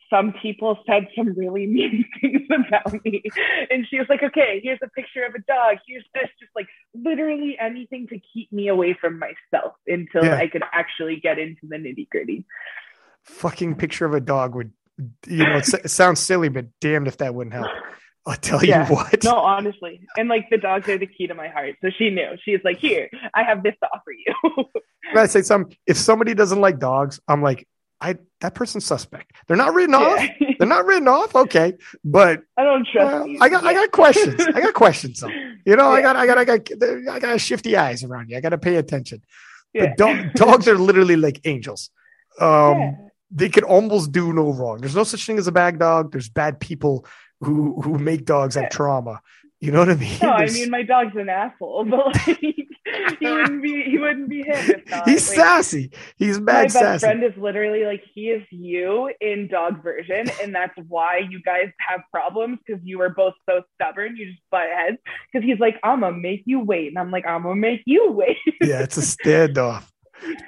some people said some really <laughs> mean things about me. And she was like, okay, here's a picture of a dog. Here's this, just like literally anything to keep me away from myself until yeah. I could actually get into the nitty gritty. Fucking picture of a dog would, you know, it sounds silly, but damned if that wouldn't help. I'll tell yeah. you what. No, honestly. And like the dogs are the key to my heart. So she knew. She's like, here, I have this to offer you. <laughs> I say something? If somebody doesn't like dogs, I'm like, I that person's suspect. They're not written off. Yeah. <laughs> They're not written off. Okay, but I don't trust. Uh, I got I got questions. I got questions. You know, yeah. I got I got I got I got shifty eyes around you. I got to pay attention. But dog, <laughs> dogs are literally like angels. Um. They can almost do no wrong. There's no such thing as a bad dog. There's bad people who who make dogs have trauma. You know what I mean? No, There's... I mean my dog's an asshole, <laughs> but like he wouldn't be he wouldn't be him not. He's like, sassy. He's mad my best sassy. friend is literally like he is you in dog version, and that's why you guys have problems because you are both so stubborn. You just butt heads because he's like, I'm gonna make you wait, and I'm like, I'm gonna make you wait. yeah, it's a standoff. <laughs>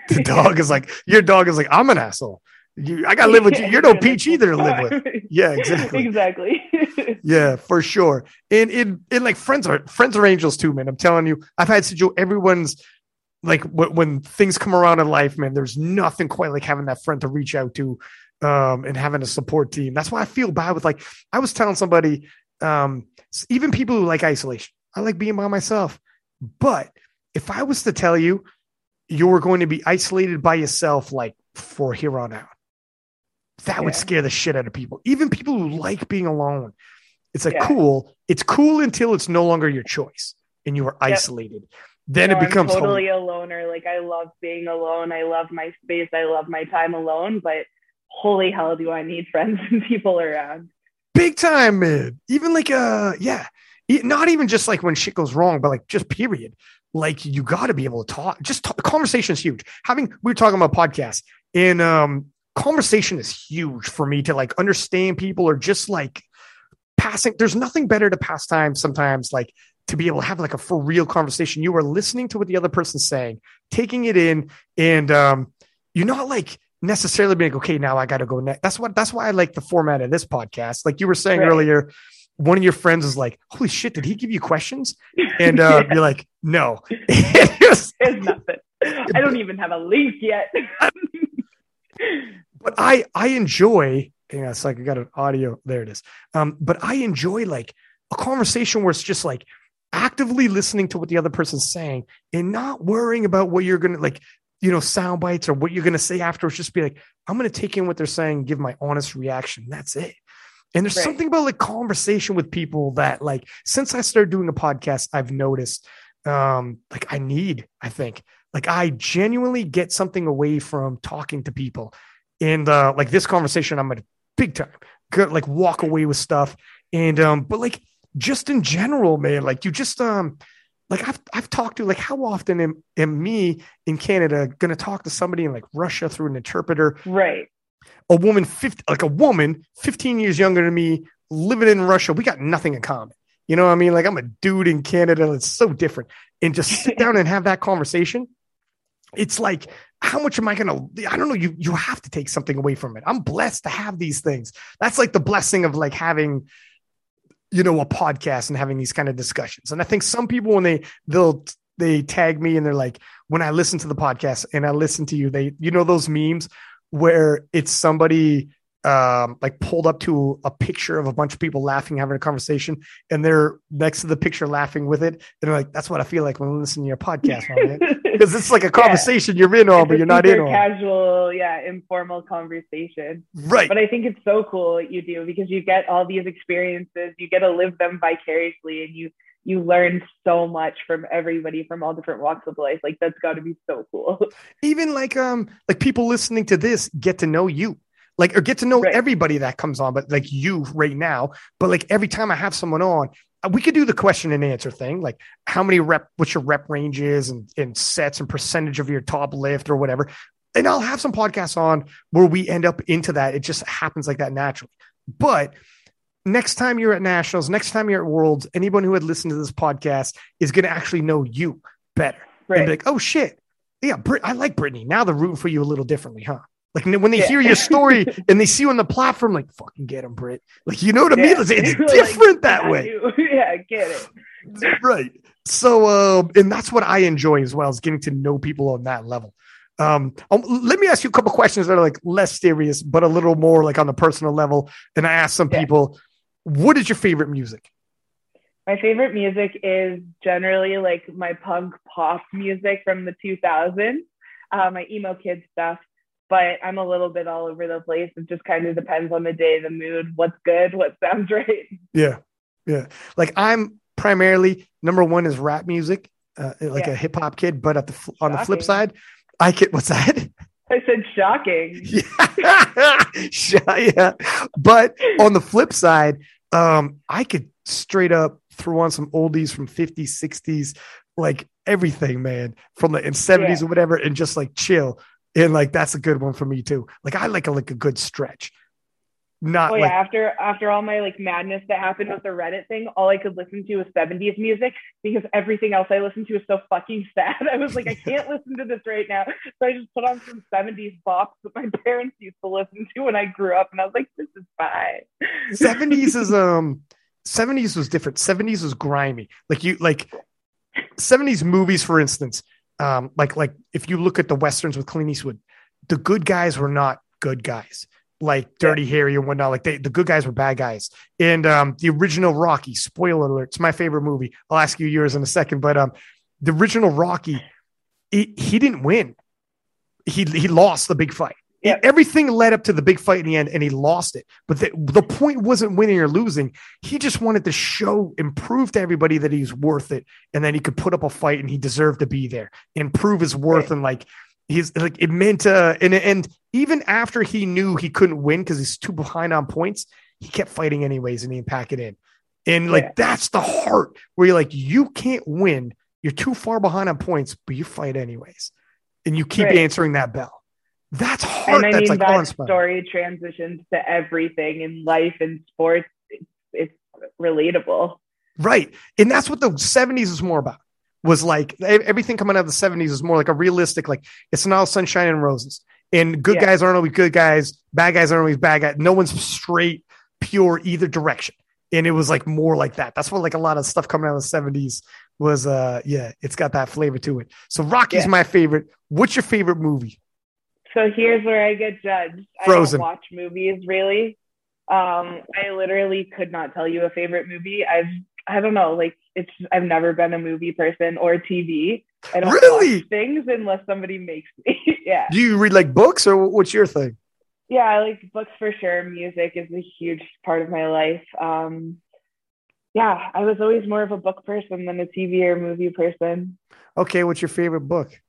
The dog is like, your dog is like, I'm an asshole. You, I gotta live with you. You're no <laughs> peach either to live with. Yeah, exactly. exactly. <laughs> yeah, for sure. And in in like friends are friends are angels too, man. I'm telling you, I've had situ everyone's like when, when things come around in life, man. There's nothing quite like having that friend to reach out to, um, and having a support team. That's why I feel bad with like I was telling somebody, um, even people who like isolation. I like being by myself, but if I was to tell you you were going to be isolated by yourself like for here on out that yeah. would scare the shit out of people. Even people who like being alone. It's like yeah. cool. It's cool until it's no longer your choice and you are isolated. Then no, it becomes I'm totally home. a loner. Like I love being alone. I love my space. I love my time alone. But holy hell, do I need <laughs> friends and people around? Big time, man. Even like uh, yeah, not even just like when shit goes wrong, but like just period. Like you got to be able to talk. Just talk. conversation is huge. Having we were talking about podcasts and um conversation is huge for me to like understand people or just like passing. There's nothing better to pass time sometimes, like to be able to have like a for real conversation. You are listening to what the other person's saying, taking it in, and um, you're not like necessarily being like, okay, now I got to go next. That's what. That's why I like the format of this podcast. Like you were saying right. earlier, one of your friends is like, "Holy shit, did he give you questions?" <laughs> And uh, yeah. you're like, "No, <laughs> it's nothing. I don't <laughs> even have a link yet." But I I enjoy. Yeah, it's like I got an audio. There it is. Um, but I enjoy like a conversation where it's just like actively listening to what the other person's saying and not worrying about what you're gonna like, you know, sound bites or what you're gonna say afterwards. Just be like, I'm gonna take in what they're saying, give my honest reaction. That's it. And there's right. something about like conversation with people that like since I started doing a podcast, I've noticed um like I need, I think. Like I genuinely get something away from talking to people and uh, like this conversation, I'm at big time. Could like walk away with stuff, and um, but like just in general, man, like you just um, like I've I've talked to like how often am, am me in Canada gonna talk to somebody in like Russia through an interpreter, right? A woman, 50, like a woman, 15 years younger than me, living in Russia. We got nothing in common. You know what I mean? Like I'm a dude in Canada. It's so different. And just sit <laughs> down and have that conversation. It's like how much am I going to, I don't know. You, you have to take something away from it. I'm blessed to have these things. That's like the blessing of like having, you know, a podcast and having these kind of discussions. And I think some people, when they, they'll, they tag me and they're like, when I listen to the podcast and I listen to you, they, you know, those memes where it's somebody um, like pulled up to a picture of a bunch of people laughing, having a conversation, and they're next to the picture laughing with it. And they're like, that's what I feel like when I listen to your podcast, because <laughs> it's like a conversation yeah. you're in on, but you're not in on. Casual, yeah, informal conversation. Right. But I think it's so cool what you do because you get all these experiences, you get to live them vicariously, and you you learn so much from everybody from all different walks of life. Like that's got to be so cool. <laughs> Even like um like people listening to this get to know you like or get to know right. everybody that comes on but like you right now but like every time i have someone on uh, we could do the question and answer thing, like how many rep, what's your rep ranges and, and sets and percentage of your top lift or whatever. And I'll have some podcasts on where we end up into that. It just happens like that naturally. But next time you're at nationals, next time you're at worlds, anyone who had listened to this podcast is going to actually know you better. Right. And be like, oh shit. Yeah, Brit- I like Brittany. Now they're rooting for you a little differently, huh? Like when they yeah. hear your story <laughs> and they see you on the platform, like fucking get them, Brit. Like you know what I mean? It's, it's <laughs> different like, that way. <laughs> Yeah, get it. right. So, uh, and that's what I enjoy as well is getting to know people on that level. Um, um, let me ask you a couple questions that are like less serious, but a little more like on the personal level. And I asked some yeah. people, what is your favorite music? My favorite music is generally like my punk pop music from the 2000s, uh, my emo kid stuff but I'm a little bit all over the place. It just kind of depends on the day, the mood, what's good, what sounds <laughs> right. Yeah. Yeah. Like I'm primarily number one is rap music, uh, like yeah. a hip hop kid, but at the on the flip side, I get what's that? I said shocking. <laughs> Yeah. yeah. But on the flip side, um, I could straight up throw on some oldies from 50s, 60s, like everything, man, from the in 70s yeah. or whatever, and just like chill and like that's a good one for me too. Like I like a like a good stretch. Not oh yeah, like, after after all my like madness that happened with the Reddit thing, all I could listen to was 70s music because everything else I listened to is so fucking sad. <laughs> I was like, I can't <laughs> listen to this right now. So I just put on some 70s bops that my <laughs> parents used to listen to when I grew up, and I was like, this is fine. 70s is um 70s was different. 70s was grimy. Like you like 70s movies, for instance um, like like if you look at the westerns with Clint Eastwood, the good guys were not good guys like Dirty yeah. Harry and whatnot. Like they, the good guys were bad guys. And um, the original Rocky, spoiler alert, it's my favorite movie. I'll ask you yours in a second, but um, the original Rocky, he, he didn't win. He he lost the big fight. Everything led up to the big fight in the end, and he lost it. But the, the point wasn't winning or losing. He just wanted to show and prove to everybody that he's worth it, and then he could put up a fight, and he deserved to be there and prove his worth. Right. And like he's like it meant uh, and and even after he knew he couldn't win because he's too behind on points, he kept fighting anyways, and he pack it in. And like yeah. that's the heart where you're like you can't win, you're too far behind on points, but you fight anyways, and you keep right. answering that bell. That's hard. And I mean, like that story transitions to everything in life and sports. It's, it's relatable. Right. And that's what the 70s is more about. Was like everything coming out of the 70s is more like a realistic, like it's not all sunshine and roses. And good yeah. guys aren't always good guys, bad guys aren't always bad guys. No one's straight, pure either direction. And it was like more like that. That's what like a lot of stuff coming out of the 70s was uh yeah, it's got that flavor to it. So Rocky's yeah. my favorite. What's your favorite movie? So here's where I get judged. Frozen. I don't watch movies really. Um, I literally could not tell you a favorite movie. I've I don't know, like it's I've never been a movie person or TV. I don't really? watch things unless somebody makes me. <laughs> yeah. Do you read like books or what's your thing? Yeah, I like books for sure. Music is a huge part of my life. Um, yeah, I was always more of a book person than a TV or movie person. Okay, what's your favorite book?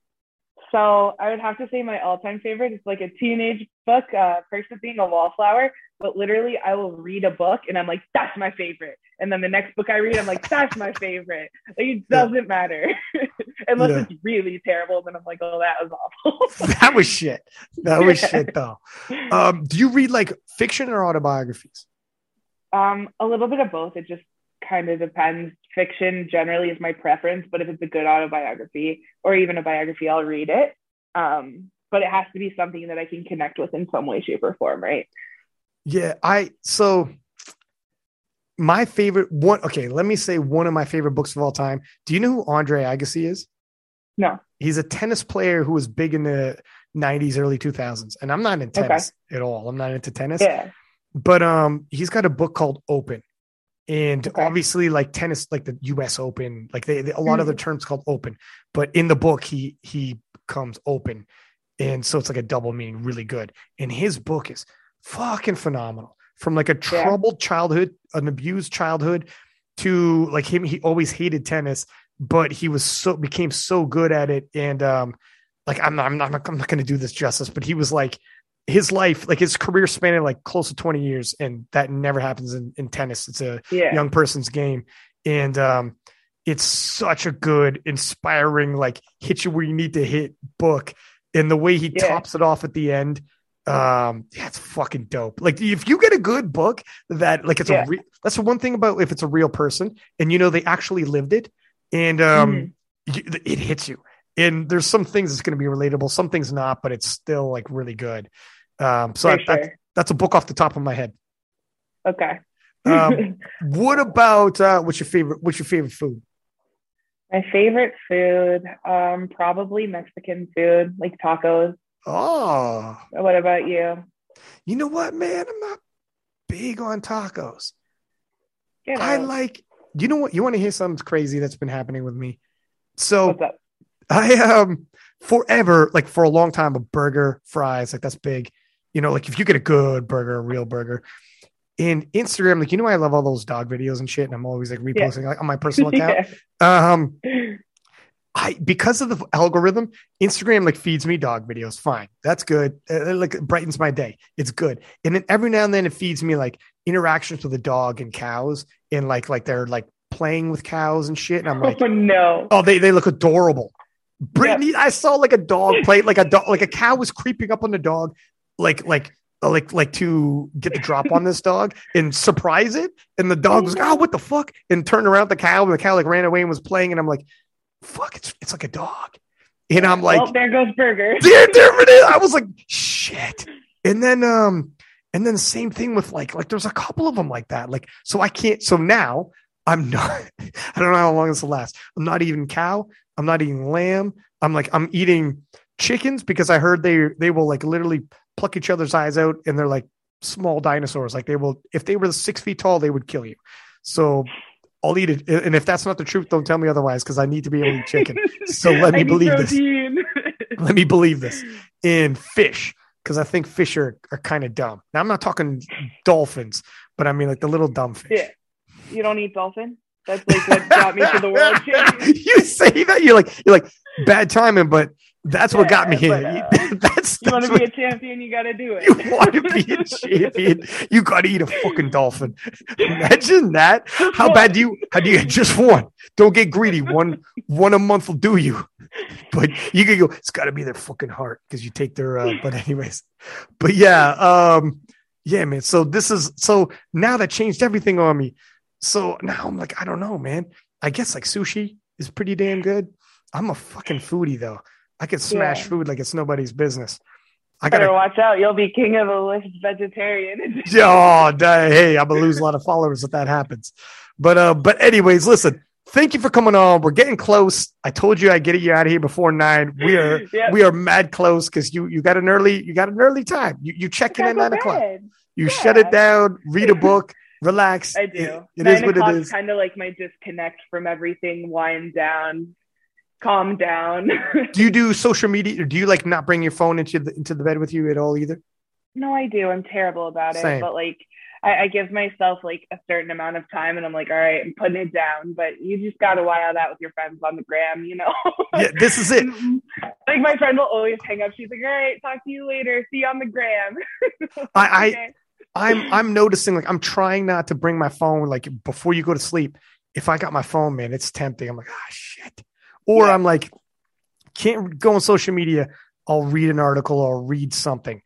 So I would have to say my all-time favorite is like a teenage book, uh, Perks of Being a Wallflower. But literally, I will read a book and I'm like, that's my favorite. And then the next book I read, I'm like, that's my favorite. Like it doesn't yeah. matter <laughs> unless yeah. it's really terrible. Then I'm like, oh, that was awful. <laughs> that was shit. That was shit though. Um, do you read like fiction or autobiographies? Um, a little bit of both. It just kind of depends. Fiction generally is my preference, but if it's a good autobiography or even a biography, I'll read it. Um, but it has to be something that I can connect with in some way, shape, or form, right? Yeah, I so my favorite one. Okay, let me say one of my favorite books of all time. Do you know who Andre Agassi is? No. He's a tennis player who was big in the 90s, early 2000s. And I'm not in tennis okay. at all. I'm not into tennis. Yeah. But um, he's got a book called Open and obviously like tennis like the us open like they, they a lot mm-hmm. of the terms called open but in the book he he comes open and so it's like a double meaning really good and his book is fucking phenomenal from like a troubled yeah. childhood an abused childhood to like him he always hated tennis but he was so became so good at it and um like i'm not i'm not, I'm not going to do this justice but he was like his life, like his career spanning like close to 20 years, and that never happens in, in tennis. It's a yeah. young person's game. and um, it's such a good, inspiring, like hit you where you need to hit book. And the way he Yeah. tops it off at the end, um, yeah, it's fucking dope. Like if you get a good book that, like, it's Yeah. a re- that's the one thing about if it's a real person and you know they actually lived it, and um, Mhm. you, it hits you. And there's some things that's going to be relatable, some things not, but it's still like really good. Um, so I- that's, sure. that's a book off the top of my head. Okay. Um, <laughs> What about uh, what's your favorite? What's your favorite food? My favorite food, um, probably Mexican food, like tacos. Oh, What about you? you know what, man? I'm not big on tacos. Get I like. You know what? You want to hear something crazy that's been happening with me? So? I um forever, like for a long time, a burger, fries, like that's big. You know, like if you get a good burger, a real burger. in Instagram, like you know, I love all those dog videos and shit, and I'm always like reposting like on my <laughs> personal account. Um, <laughs> I because of the algorithm, Instagram like feeds me dog videos. Fine, that's good. Uh, like it brightens my day. It's good. And then every now and then it feeds me like interactions with a dog and cows, and like like they're like playing with cows and shit. And I'm like, <laughs> oh no. oh, they they look adorable. Brittany, I saw like a dog play like a dog like a cow was creeping up on the dog, like like. Like like to get the drop on this <laughs> dog and surprise it, and the dog was like, "Oh, what the fuck?" and turned around the cow, and the cow like ran away and was playing, and I'm like, "Fuck, it's it's like a dog," and I'm like, well, there goes burger. <laughs> there, there it is. I was like, shit. And then, um, and then same thing with like, like there's a couple of them like that. Like, so I can't. So now I'm not. <laughs> I don't know how long this will last. I'm not eating cow. I'm not eating lamb. I'm like I'm eating chickens because I heard they they will like literally pluck each other's eyes out, and they're like small dinosaurs. Like they will, if they were six feet tall, they would kill you. So. I'll eat it, and if that's not the truth, don't tell me otherwise, because I need to be able to eat chicken. So <laughs> <laughs> let me believe this. <laughs> Let me believe this in fish because I think fish are, are kind of dumb. Now I'm not talking dolphins, but I mean like the little dumb fish. Yeah. You don't eat dolphin? That's like what got me to the world <laughs> champion. you say that you're like you're like bad timing, but that's what got me Yeah, here. but, <laughs> uh, that's You want that's to be a champion, you got to do it. you want to be a <laughs> champion. You got to eat a fucking dolphin. Imagine that. How bad do you? How do you just one? Don't get greedy. One one a month will do you. But you can go. It's got to be their fucking heart because you take their. Uh, but anyways, but yeah, um, yeah, man. So this is so now that changed everything on me. So now I'm like, I don't know, man. I guess like sushi is pretty damn good. I'm a fucking foodie though. I could smash Yeah. food like it's nobody's business. I Better gotta watch out. You'll be king of the list vegetarian. <laughs> Oh, hey, I'm gonna lose a lot of followers if that happens. But uh, but anyways, listen. Thank you for coming on. We're getting close. I told you I'd get you out of here before nine. We are <laughs> Yeah. we are mad close because you you got an early you got an early time. You you check in at nine o'clock. You shut it down, read a book, relax. I do. It, it Nine is what it o'clock's is. Kind of like my disconnect from everything, wind down, calm down. <laughs> Do you do social media or do you like not bring your phone into the into the bed with you at all either? no, I do. I'm terrible about it, but like. I, I give myself like a certain amount of time and I'm like, all right, I'm putting it down. But you just gotta wire that with your friends on the gram, you know? <laughs> Yeah, this is it. <laughs> like my friend will always hang up. She's like, all right, talk to you later. See you on the gram. I- I- Okay. I'm I'm noticing like I'm trying not to bring my phone like before you go to sleep. If I got my phone, man, it's tempting. I'm like, ah, shit. Or Yeah. I'm like, can't go on social media. I'll read an article or read something,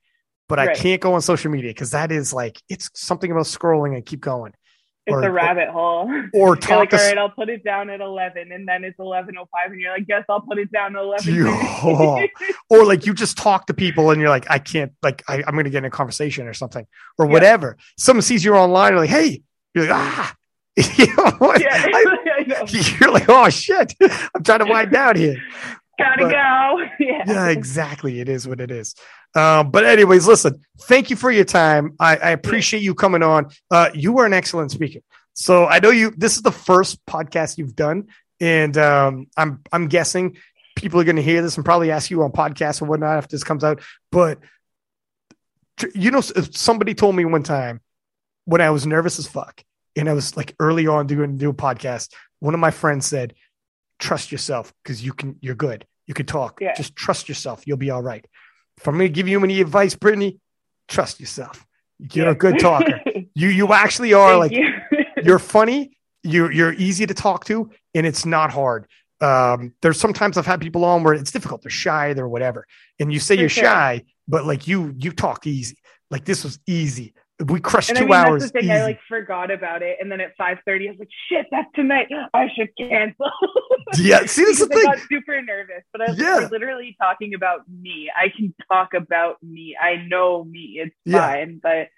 but I can't go on social media because that is like it's something about scrolling and keep going. It's Or- a rabbit hole. <laughs> Or talk like, to all right, I'll put it down at 11, and then it's 11.05, and you're like, guess I'll put it down at 11. Or like <laughs> you just talk to people and you're like, I can't like I, I'm gonna get in a conversation or something or Yeah. whatever. Someone sees you online, you're like, hey, you're like, ah. <laughs> you know what? yeah, I- I you're like, oh shit, I'm trying to wind down here. Gotta but- go. <laughs> Yeah. Yeah, exactly. It is what it is. Um, but anyways, listen, thank you for your time. I, I appreciate you coming on. Uh, you were an excellent speaker. So I know you. This is the first podcast you've done, and um, I'm I'm guessing people are going to hear this and probably ask you on podcasts or whatnot after this comes out. But you know, somebody told me one time when I was nervous as fuck, and I was like early on doing do a podcast. One of my friends said, "Trust yourself because you can. You're good. You can talk. Yeah. Just trust yourself. You'll be all right." If I'm going to give you any advice, Brittany, trust yourself. You're a good talker. <laughs> You you actually are Thank like you. <laughs> you're funny. you're you're easy to talk to, and it's not hard. Um, there's sometimes I've had people on where it's difficult. They're shy, they're whatever, and you say For you're sure. shy, but like you you talk easy. Like this was easy. We crushed And I two mean, hours. that's the thing. easy. I like forgot about it, and then at five thirty, I was like, "Shit, that's tonight. I should cancel." <laughs> yeah, see, that's the because thing. I got super nervous, but I was Yeah. we're literally talking about me. I can talk about me. I know me. It's Yeah. fine, but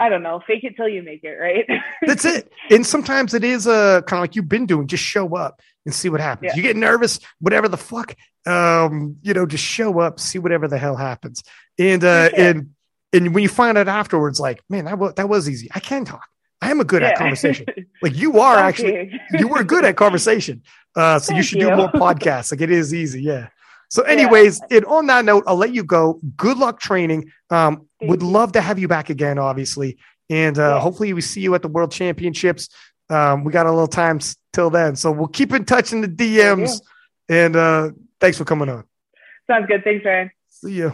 I don't know. Fake it till you make it, right? <laughs> That's it. And sometimes it is uh, kind of like you've been doing. Just show up and see what happens. Yeah. You get nervous, whatever the fuck. Um, you know, just show up, see whatever the hell happens. And uh, and and when you find out afterwards, like, man, that was that was easy. I can talk. I am a good at conversation. <laughs> Like you are actually, you. <laughs> you were good at conversation. Uh, so you Thank should do more <laughs> podcasts. Like it is easy. Yeah. So, Yeah. anyways, and on that note, I'll let you go. Good luck training. Um, would you. love to have you back again, obviously, and uh, Yeah. hopefully we see you at the World Championships. Um, we got a little time till then, so we'll keep in touch in the DMs. And uh, thanks for coming on. Sounds good. Thanks, Ryan. See you.